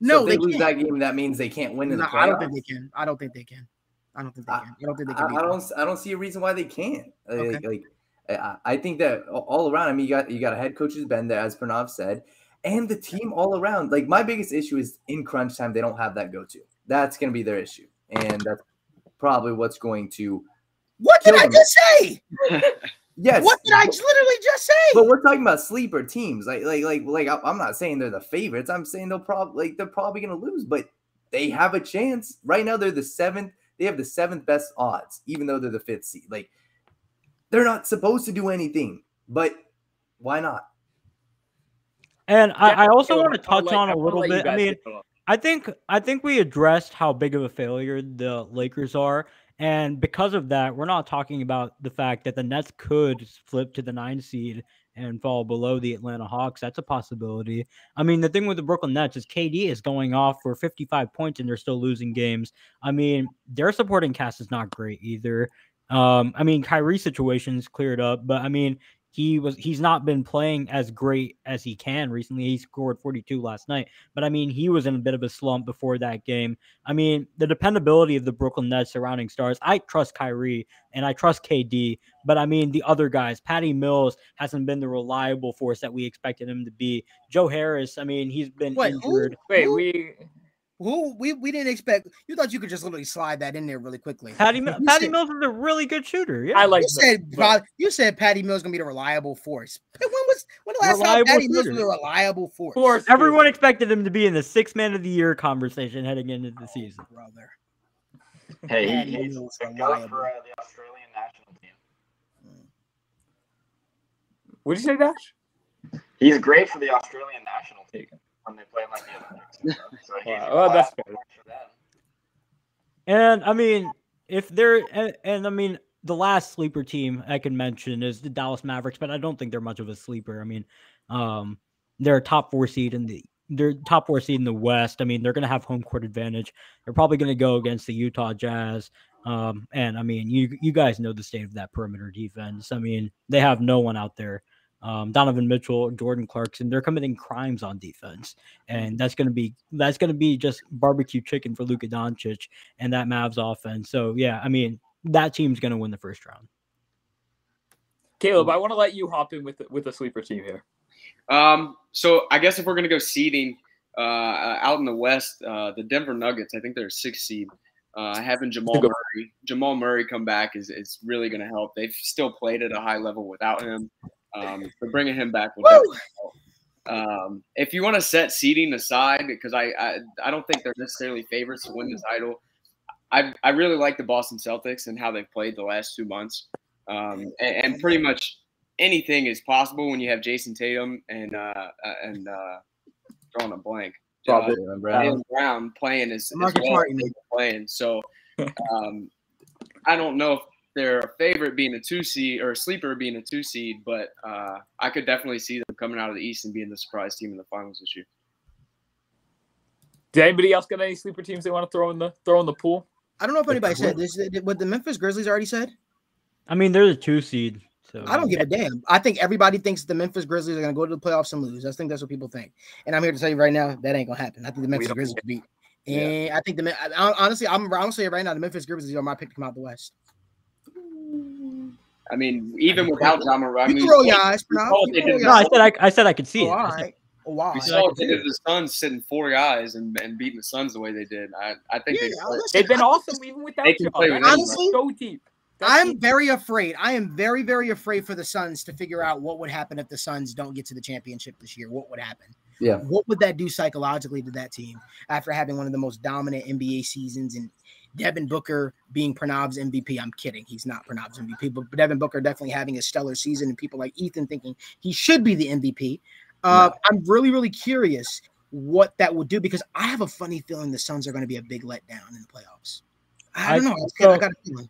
F: No,
C: so if
F: they,
C: they, lose
F: can't.
C: that game. That means they can't win in
F: No,
C: the playoffs.
F: I don't think they can. I don't think they can. I don't think they can. I don't think they can.
C: I
F: beat them.
C: don't. I don't see a reason why they can't. Like,
F: Okay.
C: like, I, I think that all around. I mean, you got you got a head coach who's been there, as Pranav said, and the team all around. Like my biggest issue is in crunch time, they don't have that go to. That's going to be their issue, and that's probably what's going to.
F: What did I
C: them.
F: just say?
C: Yes.
F: What did I just literally just say?
C: But we're talking about sleeper teams. Like, like, like, like. I'm not saying they're the favorites. I'm saying they'll probably like they're probably going to lose, but they have a chance. Right now, they're the seventh. They have the seventh best odds, even though they're the fifth seed. Like, they're not supposed to do anything, but why not?
G: And I, I also want to touch
B: let-
G: on a little bit. I mean. I think I think we addressed how big of a failure the Lakers are, and because of that, we're not talking about the fact that the Nets could flip to the nine seed and fall below the Atlanta Hawks. That's a possibility. I mean, the thing with the Brooklyn Nets is KD is going off for 55 points and they're still losing games. I mean, their supporting cast is not great either. Um, I mean, Kyrie's situation is cleared up, but I mean, he was he's not been playing as great as he can recently. He scored 42 last night, but I mean, he was in a bit of a slump before that game. I mean, the dependability of the Brooklyn Nets surrounding stars. I trust Kyrie and I trust KD, but I mean, the other guys, Patty Mills hasn't been the reliable force that we expected him to be. Joe Harris, I mean, he's been
F: Wait, who?
G: injured.
B: Wait, we
F: Who we, we didn't expect. You thought you could just literally slide that in there really quickly.
G: Patty, Mi-
F: You
G: Patty
F: said-
G: Mills is a really good shooter. Yeah,
B: I like
F: You said
B: but-
F: you said Patty Mills is gonna be the reliable force. When was when the last
G: Reliable
F: time Patty Mills was a reliable force?
B: force
G: Everyone expected him to be in the six man of the year conversation heading into the season.
F: brother.
E: Hey,
F: Patty
E: he's
F: Mills
E: a good
F: reliable.
E: for uh, the Australian national team.
B: What did you say, Dash?
E: He's great for the Australian national team when they play in like the Olympics. and stuff. So he's
B: Wow, well, that's fair.
E: for them.
G: And I mean, if they're and, and I mean, the last sleeper team I can mention is the Dallas Mavericks, but I don't think they're much of a sleeper. I mean, Um, they're a top four seed in the they're top four seed in the West. I mean, they're going to have home court advantage. They're probably going to go against the Utah Jazz. Um, and I mean, you you guys know the state of that perimeter defense. I mean, they have no one out there. Um, Donovan Mitchell, Jordan Clarkson, they're committing crimes on defense, and that's gonna be that's gonna be just barbecue chicken for Luka Doncic and that Mavs offense. So yeah, I mean, that team's gonna win the first round.
B: Caleb, I want to let you hop in with with a sleeper team here.
D: Um, so I guess if we're gonna go seeding uh, out in the West, uh, the Denver Nuggets, I think they're six seed. Uh, having Jamal Murray, Jamal Murray come back is, is really going to help. They've still played at a high level without him. Um, but bringing him back will. Um, if you want to set seeding aside, because I, I I don't think they're necessarily favorites to win the title. I I really like the Boston Celtics and how they've played the last two months. Um, and, and pretty much anything is possible when you have Jayson Tatum and uh, uh and uh, drawing a blank. Uh,
C: Brown.
D: Brown playing as, as well
F: Smart,
D: as
F: you mean.
D: they're playing. So um, I don't know if they're a favorite being a two seed or a sleeper being a two seed, but uh, I could definitely see them coming out of the East and being the surprise team in the finals this year.
B: Did anybody else got any sleeper teams they want to throw in the throw in the pool?
F: I don't know if anybody said this. What the Memphis Grizzlies already said?
G: I mean, they're the two seed. So
F: I don't give a damn. I think everybody thinks the Memphis Grizzlies are going to go to the playoffs and lose. I think that's what people think. And I'm here to tell you right now that ain't going to happen. I think the Memphis Grizzlies will beat.
B: Yeah.
F: And I think the I- I- honestly, I'm I'm say it right now. The Memphis Grizzlies are my pick to come out the West.
D: I mean, even without Ja Morant, I
F: You
D: mean,
F: roll your eyes,
D: we
F: Pranav.
D: saw what
F: You
D: they
F: can
D: did
F: roll
D: in
F: your
G: No, I said I, I said I could see
F: Oh,
G: it.
F: all
G: I said-
F: right. Oh, wow.
D: we saw what they did the Suns sitting four guys and, and beating the Suns the way they did. I, I think
F: Yeah,
D: they,
F: listen,
B: They've been
F: I-
B: awesome even without
D: They can
B: Ja.
D: play with
B: team
F: Honestly,
B: so deep. That
F: I'm
B: team-
F: very afraid. I am very, very afraid for the Suns to figure out what would happen if the Suns don't get to the championship this year. What would happen?
C: Yeah.
F: What would that do psychologically to that team after having one of the most dominant NBA seasons and Devin Booker being Pranav's MVP? I'm kidding. He's not Pranav's MVP, but Devin Booker definitely having a stellar season and people like Ethan thinking he should be the MVP. Uh, I'm really, really curious what that would do because I have a funny feeling the Suns are going to be a big letdown in the playoffs. I
G: I-
F: don't know.
G: So-
F: I got a feeling.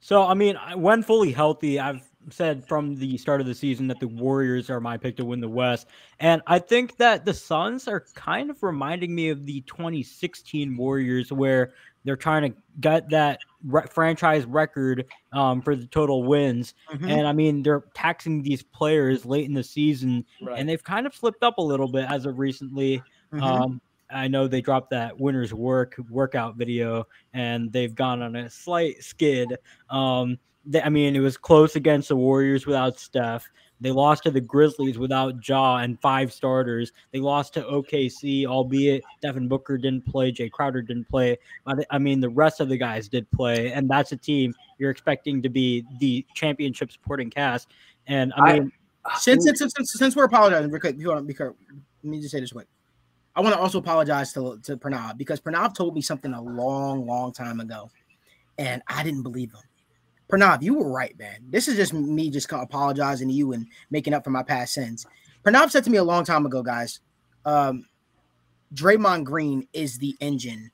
G: So I mean, when fully healthy, I've said from the start of the season that the Warriors are my pick to win the West, and I think that the Suns are kind of reminding me of the 2016 Warriors, where they're trying to get that re- franchise record um, for the total wins,
F: Mhm.
G: and I mean they're taxing these players late in the season,
B: Right.
G: and they've kind of slipped up a little bit as of recently.
F: Mhm.
G: Um, I know they dropped that winner's work workout video, and they've gone on a slight skid. Um, they, I mean, it was close against the Warriors without Steph. They lost to the Grizzlies without Ja and five starters. They lost to OKC, albeit Devin Booker didn't play, Jae Crowder didn't play. But I mean, the rest of the guys did play, and that's a team you're expecting to be the championship supporting cast. And I
C: I-
G: mean,
F: Since, since, since, since we're apologizing, we want to be because let me just say this quick. I want to also apologize to, to Pranav because Pranav told me something a long, long time ago, and I didn't believe him. Pranav, you were right, man. This is just me just kind of apologizing to you and making up for my past sins. Pranav said to me a long time ago, guys, um, Draymond Green is the engine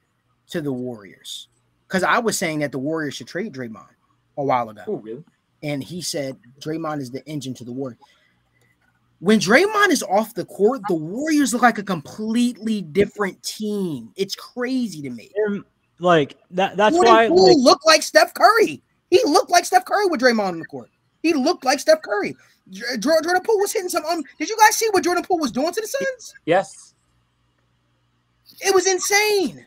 F: to the Warriors. Because I was saying that the Warriors should trade Draymond a while ago
B: Oh, really?
F: and he said Draymond is the engine to the war. When Draymond is off the court, the Warriors look like a completely different team. It's crazy to me.
G: like that. That's
F: Jordan
G: why.
F: Poole
G: Like,
F: looked like Steph Curry. He looked like Steph Curry with Draymond on the court. He looked like Steph Curry. Jordan Poole was hitting some. Um, did you guys see what Jordan Poole was doing to the Suns?
B: Yes.
F: It was insane.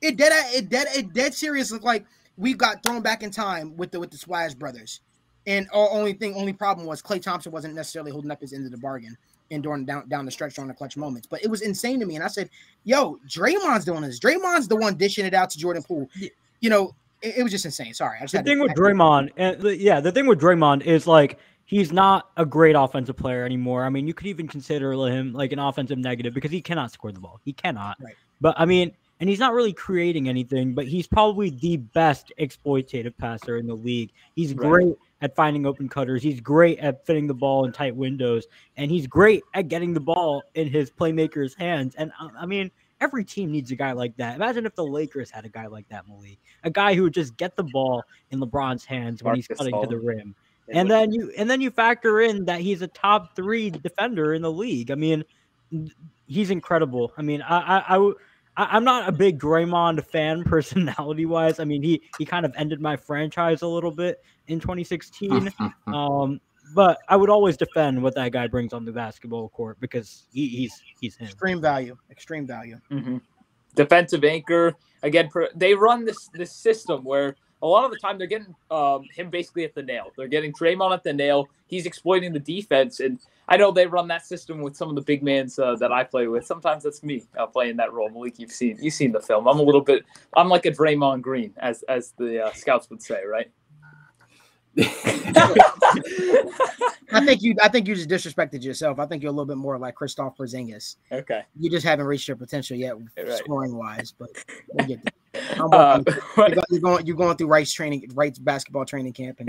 F: It dead. It dead. It dead serious. Looked like we got thrown back in time with the with the Splash brothers. And all, only thing, only problem was Klay Thompson wasn't necessarily holding up his end of the bargain and during down down the stretch on the clutch moments. But it was insane to me. And I said, "Yo, Draymond's doing this. Draymond's the one dishing it out to Jordan Poole." You know, it, it was just insane. Sorry, I just
G: the
F: had to-
G: thing with
F: to-
G: Draymond, and the- yeah, the thing with Draymond is like he's not a great offensive player anymore. I mean, you could even consider him like an offensive negative because he cannot score the ball. He cannot.
F: Right.
G: But I mean, and he's not really creating anything. But he's probably the best exploitative passer in the league. He's
B: Right.
G: great at finding open cutters. He's great at fitting the ball in tight windows, and he's great at getting the ball in his playmaker's hands. And I mean. Every team needs a guy like that. Imagine if the Lakers had a guy like that, Malik. A guy who would just get the ball in LeBron's hands when he's
B: Marcus
G: cutting to the rim. and then you and then you factor in that he's a top three defender in the league. I mean, he's incredible. I mean, I I, I I'm not a big Draymond fan personality wise. I mean, he he kind of ended my franchise a little bit in 2016. um, but I would always defend what that guy brings on the basketball court because he, he's he's him.
F: Extreme value. Extreme value.
B: Mhm. Defensive anchor again. They run this this system where a lot of the time they're getting um, him basically at the nail. They're getting Draymond at the nail. He's exploiting the defense, and I know they run that system with some of the big mans uh, that I play with. Sometimes that's me uh, playing that role. Malik, you've seen you've seen the film. I'm a little bit. I'm like a Draymond Green, as as the uh, scouts would say, right?
F: I think you. I think you just disrespected yourself. I think you're a little bit more like Kristaps Porzingis.
B: okay.
F: You just haven't reached your potential yet,
B: Right.
F: scoring wise. But we'll get there.
B: Uh,
F: you're, you're going. You're going through Rice training, Rice basketball training camp, and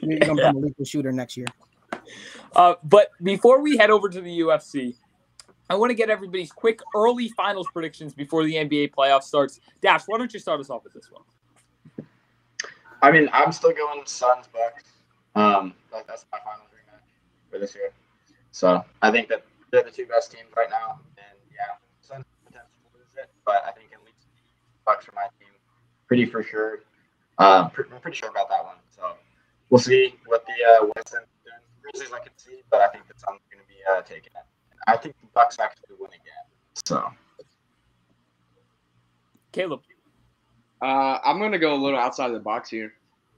F: you're going to become a lethal shooter next year.
B: Uh, but before we head over to the UFC, I want to get everybody's quick early finals predictions before the NBA playoff starts. Dash, why don't you start us off with this one?
E: I mean, I'm still going Suns Bucks. Um, that, that's my final rematch for this year. So I think that they're the two best teams right now, and yeah, Suns potentially lose it, but I think at least Bucks are my team, pretty for sure. Uh, pre- I'm pretty sure about that one. So we'll see what the uh, West End doing. Grizzlies I can see, but I think the Suns are going to be uh, taking it. I think the Bucks actually win again. So
B: Caleb.
D: Uh, I'm gonna go a little outside the box here,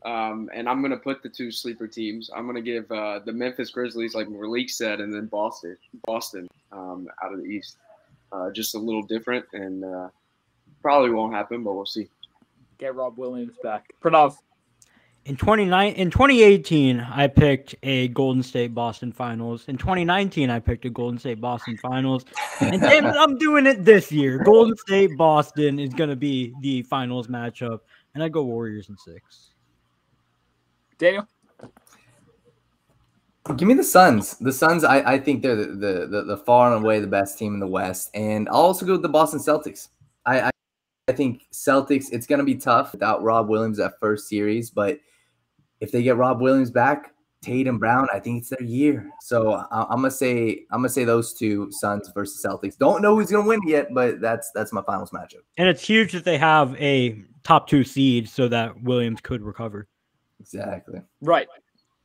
D: um, and I'm gonna put the two sleeper teams. I'm gonna give uh, the Memphis Grizzlies, like Malik said, and then Boston, Boston um, out of the East. Uh, just a little different, and uh, probably won't happen, but we'll see.
B: Get Rob Williams back. Pranav.
G: In 29 in 2018, I picked a Golden State Boston Finals. In 2019, I picked a Golden State Boston Finals. And damn it, I'm doing it this year. Golden State Boston is going to be the finals matchup, and I go Warriors in 6.
B: Daniel.
C: Give me the Suns. The Suns, I, I think they're the, the, the, the far and away the best team in the West. And I'll also go with the Boston Celtics. I, I, I think Celtics, it's going to be tough without Rob Williams that first series. But if they get Rob Williams back, Tatum and Brown, I think it's their year. So I, I'm gonna say I'm gonna say those two Suns versus Celtics. Don't know who's gonna win yet, but that's that's my finals matchup.
G: And it's huge that they have a top 2 seed so that Williams could recover.
C: Exactly.
B: Right.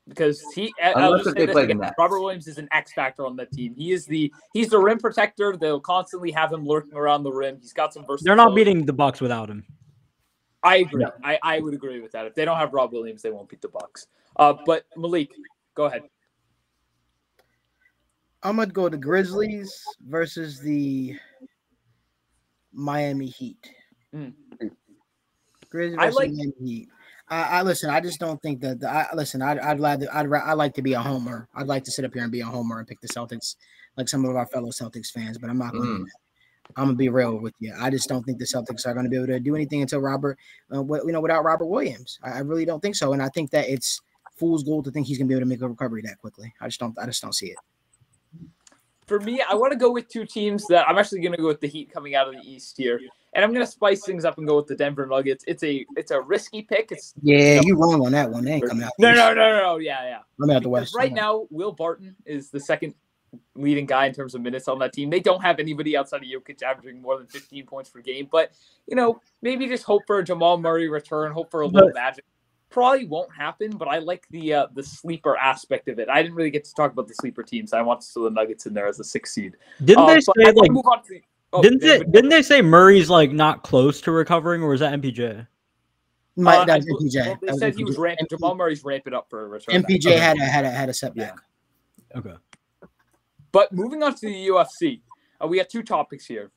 B: Because he, I- I'll
C: Unless if they play the
B: again,
C: Nets.
B: Robert Williams is an X factor on that team. He is the he's the rim protector. They'll constantly have him lurking around the rim. He's got some versatility.
G: They're not beating the Bucks without him.
B: I agree. I, I would agree with that. If they don't have Rob Williams, they won't beat the Bucks. Uh, but Malik, go ahead.
F: I'm gonna go the Grizzlies versus the Miami Heat.
B: Mm.
F: Grizzlies
B: I
F: versus
B: like-
F: Miami Heat. I, I listen. I just don't think that. The, I listen. I'd I'd rather I'd ra- I like to be a homer. I'd like to sit up here and be a homer and pick the Celtics, like some of our fellow Celtics fans. But I'm not going to.
C: Mm.
F: do that. I'm gonna be real with you. I just don't think the Celtics are going to be able to do anything until Robert, uh, you know, without Robert Williams. I, I really don't think so, and I think that it's fool's gold to think he's going to be able to make a recovery that quickly. I just don't. I just don't see it.
B: For me, I want to go with two teams that I'm actually going to go with the Heat coming out of the East here, and I'm going to spice things up and go with the Denver Nuggets. It's a it's a risky pick. It's
F: Yeah, you're wrong on that one. They ain't coming out.
B: no, no, no, no, no. Yeah, yeah.
F: Coming out the West.
B: right now, Will Barton is the second leading guy in terms of minutes on that team. They don't have anybody outside of Jokic averaging more than 15 points per game. But you know, maybe just hope for a Jamal Murray return. Hope for a little magic. Probably won't happen, but I like the uh, the sleeper aspect of it. I didn't really get to talk about the sleeper teams. I want to throw the Nuggets in there as a six seed.
G: Didn't
B: Uh,
G: they say like
B: move on to the- oh,
G: didn't they didn't they say Murray's like not close to recovering or was that MPJ?
F: My,
B: uh,
F: that
B: I
F: was
B: bel-
F: MPJ.
B: well, they
F: That was
B: said he was ramping. Jamal Murray's ramping up for a return.
F: MPJ had a had a had a setback.
G: Okay.
B: But moving on to the UFC, uh, we have two topics here.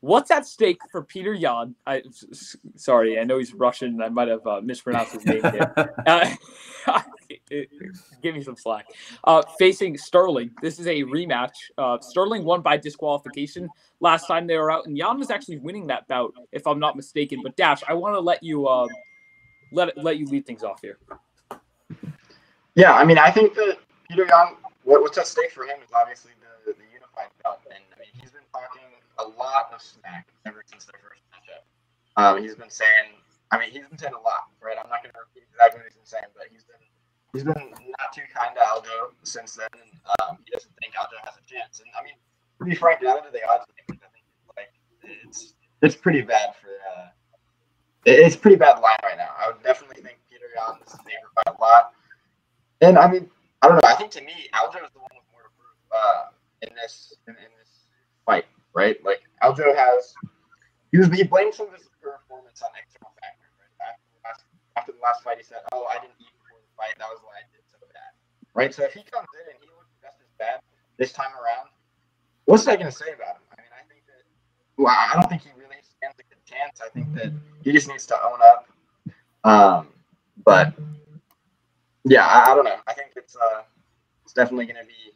B: What's at stake for Peter Yan? I s- s- sorry, I know he's Russian. I might have uh, mispronounced his name here. Uh, give me some slack. Uh, facing Sterling, this is a rematch. Uh, Sterling won by disqualification last time they were out, and Yan was actually winning that bout, if I'm not mistaken. But Dash, I want to let you uh, let let you lead things off here.
E: Yeah, I mean, I think that Peter Yan, what, what's at stake for him is obviously the, the unified belt. And I mean, he's been talking a lot of smack ever since their first matchup. Um, he's been saying, I mean, he's been saying a lot, right? I'm not going to repeat exactly what he's been saying, but he's been he's been not too kind to Aljo since then, um, he doesn't think Aljo has a chance. And I mean, to be frank, down to the odds, I think, like it's it's pretty bad for. Uh, it- it's pretty bad line right now. I would definitely think Peter Yan is favored by a lot. And I mean, I don't know. I think to me, Aljo is the one with more to prove uh, in this in, in this fight, right? Like Aljo has, he was he blamed some of his performance on external factors. Right? After the last after the last fight, he said, "Oh, I didn't eat before the fight. That was why I did so bad." Right. So if he comes in and he looks just as bad this time around, what's that going to say about him? I mean, I think that. Well, I don't think he really stands a good chance. I think that he just needs to own up. Um, but yeah, I, I don't know. I think it's uh, it's definitely going to be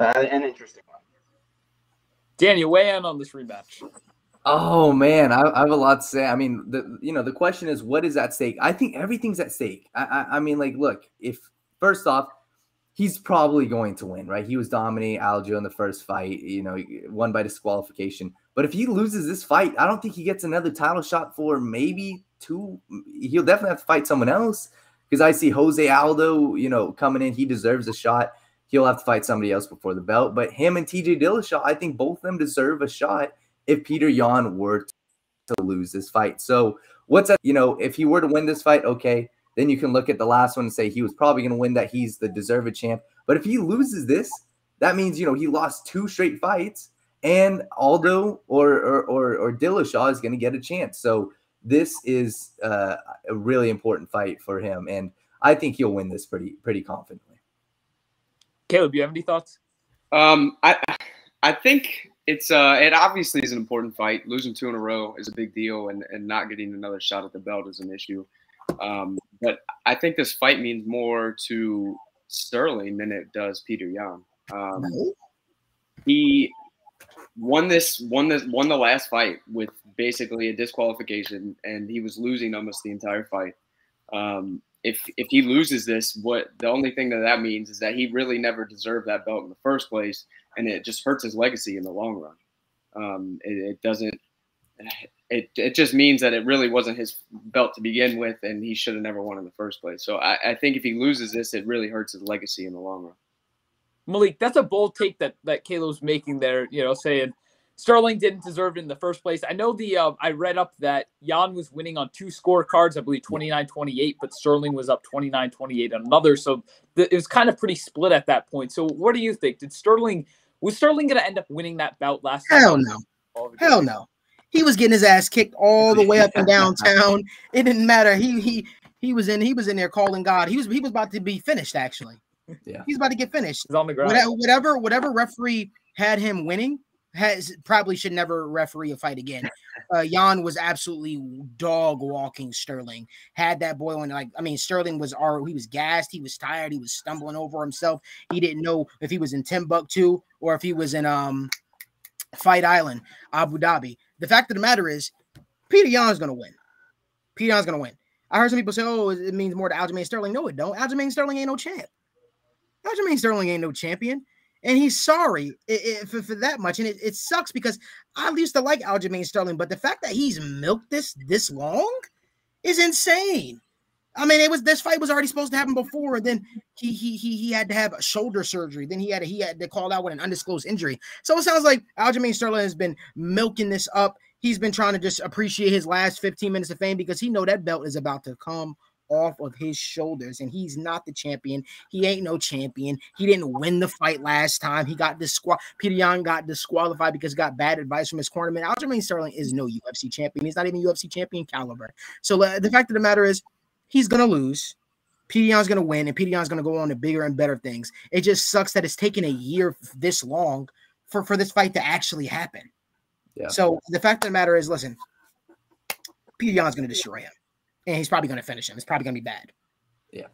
E: uh, an interesting one.
B: Daniel, weigh in on this rematch.
C: Oh man, I, I have a lot to say. I mean, the you know the question is what is at stake. I think everything's at stake. I, I I mean, like, look, if first off, he's probably going to win, right? He was dominating Aljo in the first fight, you know, won by disqualification. But if he loses this fight, I don't think he gets another title shot for maybe two. He'll definitely have to fight someone else because I see Jose Aldo, you know, coming in. He deserves a shot. He'll have to fight somebody else before the belt. But him and TJ Dillashaw, I think both of them deserve a shot if Peter Yan were to lose this fight. So what's that? You know, if he were to win this fight, okay, then you can look at the last one and say he was probably going to win that. He's the deserved champ. But if he loses this, that means you know he lost two straight fights, and Aldo or or or, or Dillashaw is going to get a chance. So this is uh, a really important fight for him, and I think he'll win this pretty pretty confidently.
B: Caleb, you have any thoughts?
D: Um, I I think it's uh it obviously is an important fight. Losing two in a row is a big deal, and and not getting another shot at the belt is an issue. Um, but I think this fight means more to Sterling than it does Peter Yan. Um, he won this won this won the last fight with basically a disqualification, and he was losing almost the entire fight. Um, if if he loses this, what the only thing that that means is that he really never deserved that belt in the first place, and it just hurts his legacy in the long run. Um, it, it doesn't. It, it just means that it really wasn't his belt to begin with, and he should have never won in the first place. So I, I think if he loses this, it really hurts his legacy in the long run.
B: Malik, that's a bold take that that Caleb's making there. You know, saying Sterling didn't deserve it in the first place. I know the uh, I read up that Yan was winning on two scorecards, I believe 29-28, but Sterling was up 29-28 on another. So it was kind of pretty split at that point. So what do you think? Did Sterling was Sterling going to end up winning that bout last time?
F: Hell no. Hell no. He was getting his ass kicked all the way up and downtown. It didn't matter. He he he was in he was in there calling God. He was he was about to be finished actually.
C: Yeah.
F: He's about to get finished.
B: He's on the ground.
F: Whatever whatever, referee had him winning has probably should never referee a fight again. Uh, Yan was absolutely dog walking Sterling. Had that boy on like I mean Sterling was our he was gassed, he was tired, he was stumbling over himself. He didn't know if he was in Timbuktu or if he was in um Fight Island, Abu Dhabi. The fact of the matter is, Peter Yan's gonna win. Peter Yan's gonna win. I heard some people say, "Oh, it means more to Aljamain Sterling." No, it don't. Aljamain Sterling ain't no champ. Aljamain Sterling ain't no champion, and he's sorry for, that much. And it, it sucks because I used to like Aljamain Sterling, but the fact that he's milked this this long is insane. I mean, it was this fight was already supposed to happen before, and then he he he he had to have a shoulder surgery. Then he had to, he had to call out with an undisclosed injury. So it sounds like Aljamain Sterling has been milking this up. He's been trying to just appreciate his last 15 minutes of fame because he know that belt is about to come off of his shoulders, and he's not the champion. He ain't no champion. He didn't win the fight last time. He got disqual. Peter Yan got disqualified because he got bad advice from his cornerman. Aljamain Sterling is no UFC champion. He's not even UFC champion caliber. So uh, the fact of the matter is, he's gonna lose. Peter Yan's gonna win, and Peter Yan's gonna go on to bigger and better things. It just sucks that it's taken a year this long for for this fight to actually happen.
C: Yeah.
F: So the fact of the matter is, listen, Peter Yan's gonna destroy him, and he's probably gonna finish him. It's probably gonna be bad. Yeah.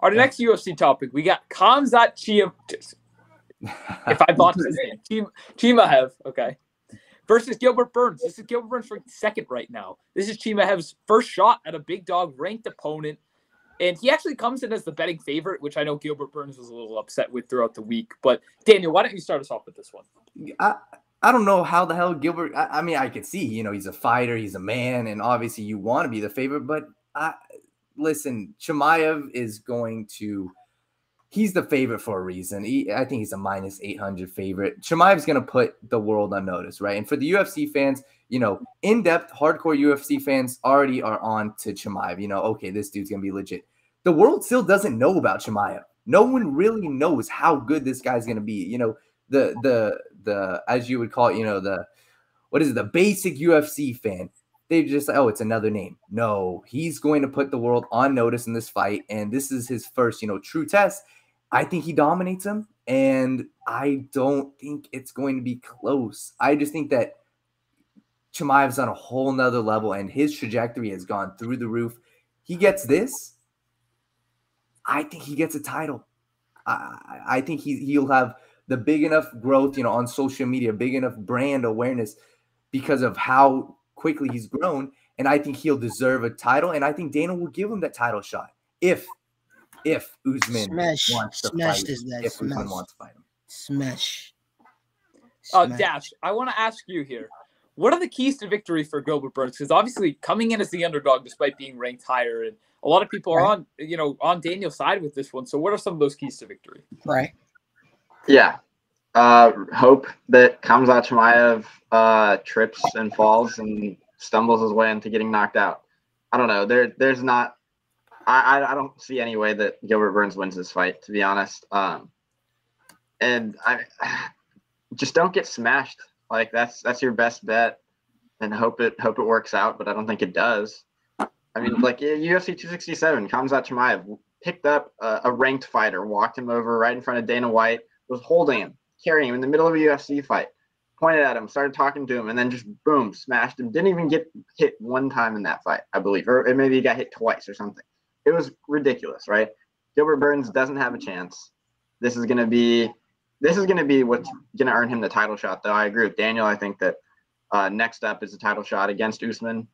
B: Our next UFC topic, we got Khamzat Chiam. If I bought his name, Chim- Chimaev, okay, versus Gilbert Burns. This is Gilbert Burns for second right now. This is Chimaev's first shot at a big dog ranked opponent. And he actually comes in as the betting favorite, which I know Gilbert Burns was a little upset with throughout the week. But Daniel, why don't you start us off with this one?
C: I, I don't know how the hell Gilbert. I, I mean, I could see, you know, he's a fighter, he's a man, and obviously you want to be the favorite. But I listen, Chimaev is going to he's the favorite for a reason. He, I think he's a minus 800 favorite. Chimaev's going to put the world on notice, right? And for the UFC fans, you know, in depth, hardcore UFC fans already are on to Chimaev. You know, okay, this dude's going to be legit. The world still doesn't know about Chimaev. No one really knows how good this guy's going to be. You know, the, the, the, as you would call it, you know, the, what is it, the basic UFC fan. They just oh it's another name. No he's going to put the world on notice in this fight and this is his first you know true test. I think he dominates him and i don't think it's going to be close. I just think that Chimaev's on a whole nother level and his trajectory has gone through the roof. He gets this. I think he gets a title. I, I think he, he'll have the big enough growth you know on social media big enough brand awareness because of how quickly he's grown, and I think he'll deserve a title. And I think Dana will give him that title shot if if Usman
F: Smash.
C: wants to
F: Smash
C: fight.
F: is that
C: If Usman
F: smash.
C: wants to fight him.
F: Smash.
B: Uh, Dash, I want to ask you here. What are the keys to victory for Gilbert Burns? Because obviously, coming in as the underdog, despite being ranked higher, and a lot of people are
F: Right.
B: on, you know, on Daniel's side with this one. So, what are some of those keys to victory?
F: Right.
E: Yeah. Uh, hope that Khamzat Chimaev uh, trips and falls and stumbles his way into getting knocked out. I don't know. There, there's not. I, I, I don't see any way that Gilbert Burns wins this fight, to be honest. Um, and I just don't get smashed. Like that's that's your best bet, and hope it hope it works out. But I don't think it does. I mean, like UFC 267, Khamzat Chimaev picked up a, a ranked fighter, walked him over right in front of Dana White, was holding him, carrying him in the middle of a UFC fight, pointed at him, started talking to him, and then just boom, smashed him. Didn't even get hit one time in that fight, I believe, or maybe he got hit twice or something. It was ridiculous, right? Gilbert Burns doesn't have a chance. This is gonna be, this is gonna be what's gonna earn him the title shot. Though I agree with Daniel. I think that uh, next up is a title shot against Usman,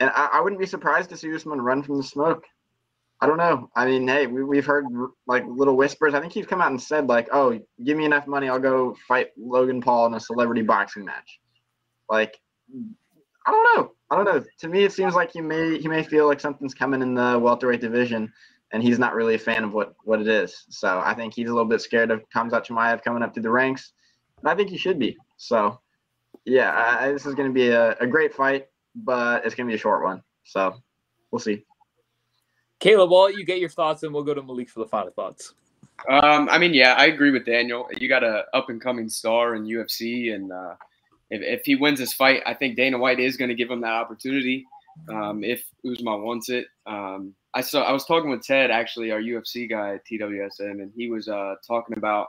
E: and I, I wouldn't be surprised to see Usman run from the smoke. I don't know. I mean, hey, we, we've heard like little whispers. I think he's come out and said like, "Oh, give me enough money, I'll go fight Logan Paul in a celebrity boxing match." Like, I don't know. I don't know. To me, it seems like he may he may feel like something's coming in the welterweight division, and he's not really a fan of what what it is. So I think he's a little bit scared of Khamzat Chimaev coming up through the ranks, and I think he should be. So, yeah, I, this is going to be a, a great fight, but it's going to be a short one. So, we'll see.
B: Caleb, I'll let you get your thoughts, and we'll go to Malik for the final thoughts.
D: Um, I mean, yeah, I agree with Daniel. You got a up and coming star in UFC, and uh, if, if he wins this fight, I think Dana White is going to give him that opportunity um, if Usman wants it. Um, I saw I was talking with Ted, actually, our UFC guy at TWSN, and he was uh, talking about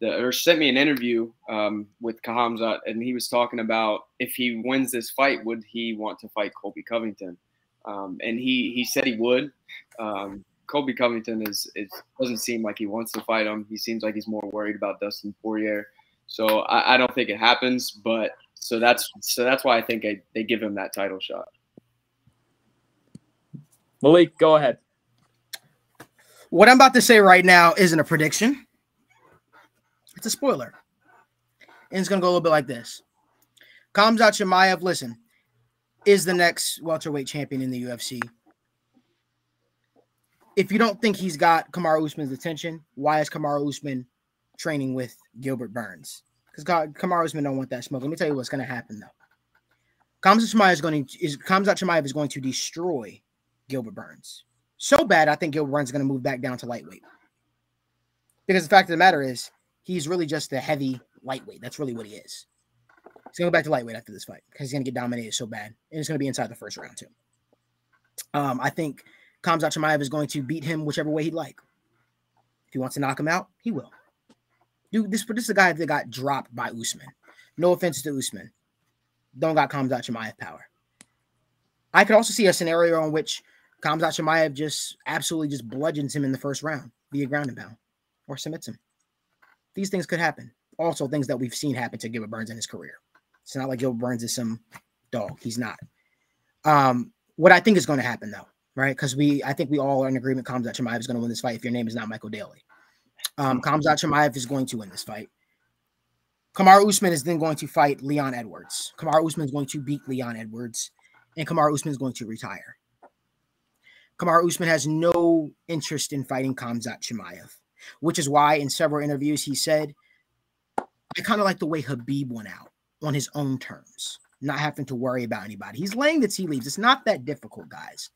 D: the or sent me an interview um, with Khamzat, and he was talking about if he wins this fight, would he want to fight Colby Covington? Um, and he he said he would. Um, Colby Covington is it doesn't seem like he wants to fight him. He seems like he's more worried about Dustin Poirier. So I, I don't think it happens. But so that's so that's why I think I, they give him that title shot.
B: Malik, go ahead.
F: What I'm about to say right now isn't a prediction. It's a spoiler. And it's gonna go a little bit like this. Khamzat Chimaev, listen, is the next welterweight champion in the UFC. If you don't think he's got Kamaru Usman's attention, why is Kamaru Usman training with Gilbert Burns? Because Kamaru Usman don't want that smoke. Let me tell you what's going to happen though. Khamzat Chimaev is going to is Chimaev is going to destroy Gilbert Burns. So bad, I think Gilbert Burns is going to move back down to lightweight. Because the fact of the matter is, he's really just a heavy lightweight. That's really what he is. He's going to go back to lightweight after this fight because he's going to get dominated so bad. And it's going to be inside the first round, too. Um, I think Khamzat Chimaev is going to beat him whichever way he'd like. If he wants to knock him out, he will. Dude, this, this is a guy that got dropped by Usman. No offense to Usman. Don't got Khamzat Chimaev power. I could also see a scenario in which Khamzat Chimaev just absolutely just bludgeons him in the first round via ground and pound or submits him. These things could happen. Also, things that we've seen happen to Gilbert Burns in his career. It's not like Gilbert Burns is some dog. He's not. Um, what I think is going to happen though, right? Because we, I think we all are in agreement. Khamzat Chimaev is going to win this fight. If your name is not Michael Daly, um, Khamzat Chimaev is going to win this fight. Kamaru Usman is then going to fight Leon Edwards. Kamaru Usman is going to beat Leon Edwards, and Kamaru Usman is going to retire. Kamaru Usman has no interest in fighting Khamzat Chimaev. which is why in several interviews he said, I kind of like the way Khabib went out on his own terms, not having to worry about anybody. He's laying the tea leaves. It's not that difficult, guys.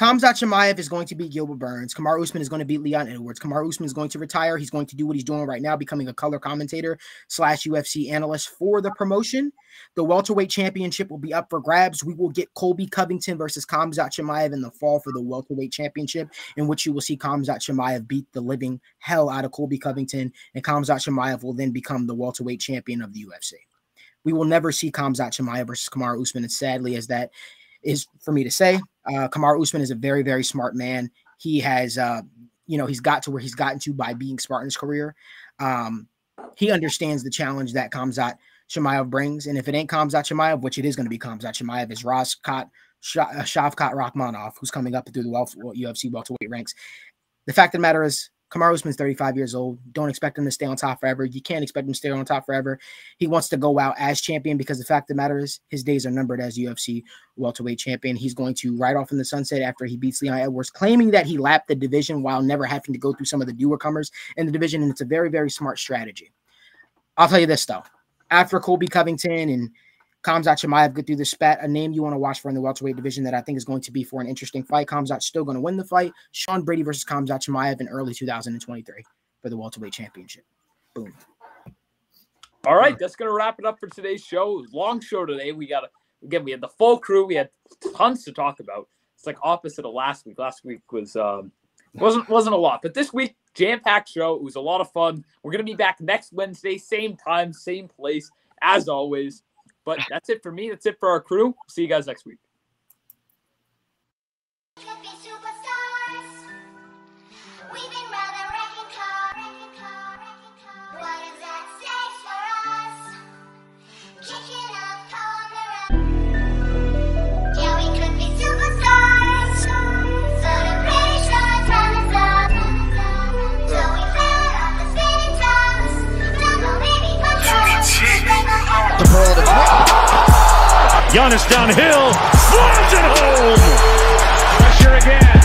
F: Khamzat Chimaev is going to beat Gilbert Burns. Kamaru Usman is going to beat Leon Edwards. Kamaru Usman is going to retire. He's going to do what he's doing right now, becoming a color commentator slash UFC analyst for the promotion. The welterweight championship will be up for grabs. We will get Colby Covington versus Khamzat Chimaev in the fall for the welterweight championship, in which you will see Khamzat Chimaev beat the living hell out of Colby Covington, and Khamzat Chimaev will then become the welterweight champion of the UFC. We will never see Khamzat Chimaev versus Kamaru Usman, and sadly as that is for me to say. Uh, Kamaru Usman is a very, very smart man. He has, uh, you know, he's got to where he's gotten to by being smart in his career. Um, he understands the challenge that Khamzat Chimaev brings, and if it ain't Khamzat Chimaev, which it is going to be Khamzat Chimaev, is Ravkat uh, Shavkat Rakhmonov, who's coming up through the wealth UFC welterweight ranks. The fact of the matter is, Kamaru Usman's 35 years old. Don't expect him to stay on top forever. You can't expect him to stay on top forever. He wants to go out as champion because the fact of the matter is his days are numbered as UFC welterweight champion. He's going to ride off in the sunset after he beats Leon Edwards, claiming that he lapped the division while never having to go through some of the newer comers in the division. And it's a very, very smart strategy. I'll tell you this though. After Colby Covington and Khamzat Chimaev get through the spat. A name you want to watch for in the welterweight division that I think is going to be for an interesting fight. Khamzat's still going to win the fight. Sean Brady versus Khamzat Chimaev in early 2023 for the welterweight championship. Boom.
B: All right, that's gonna wrap it up for today's show. Long show today. We got again. We had the full crew. We had tons to talk about. It's like opposite of last week. Last week was um, wasn't wasn't a lot, but this week jam packed show. It was a lot of fun. We're gonna be back next Wednesday, same time, same place as always. But that's it for me. That's it for our crew. See you guys next week.
A: Giannis downhill, slams it home. Pressure again.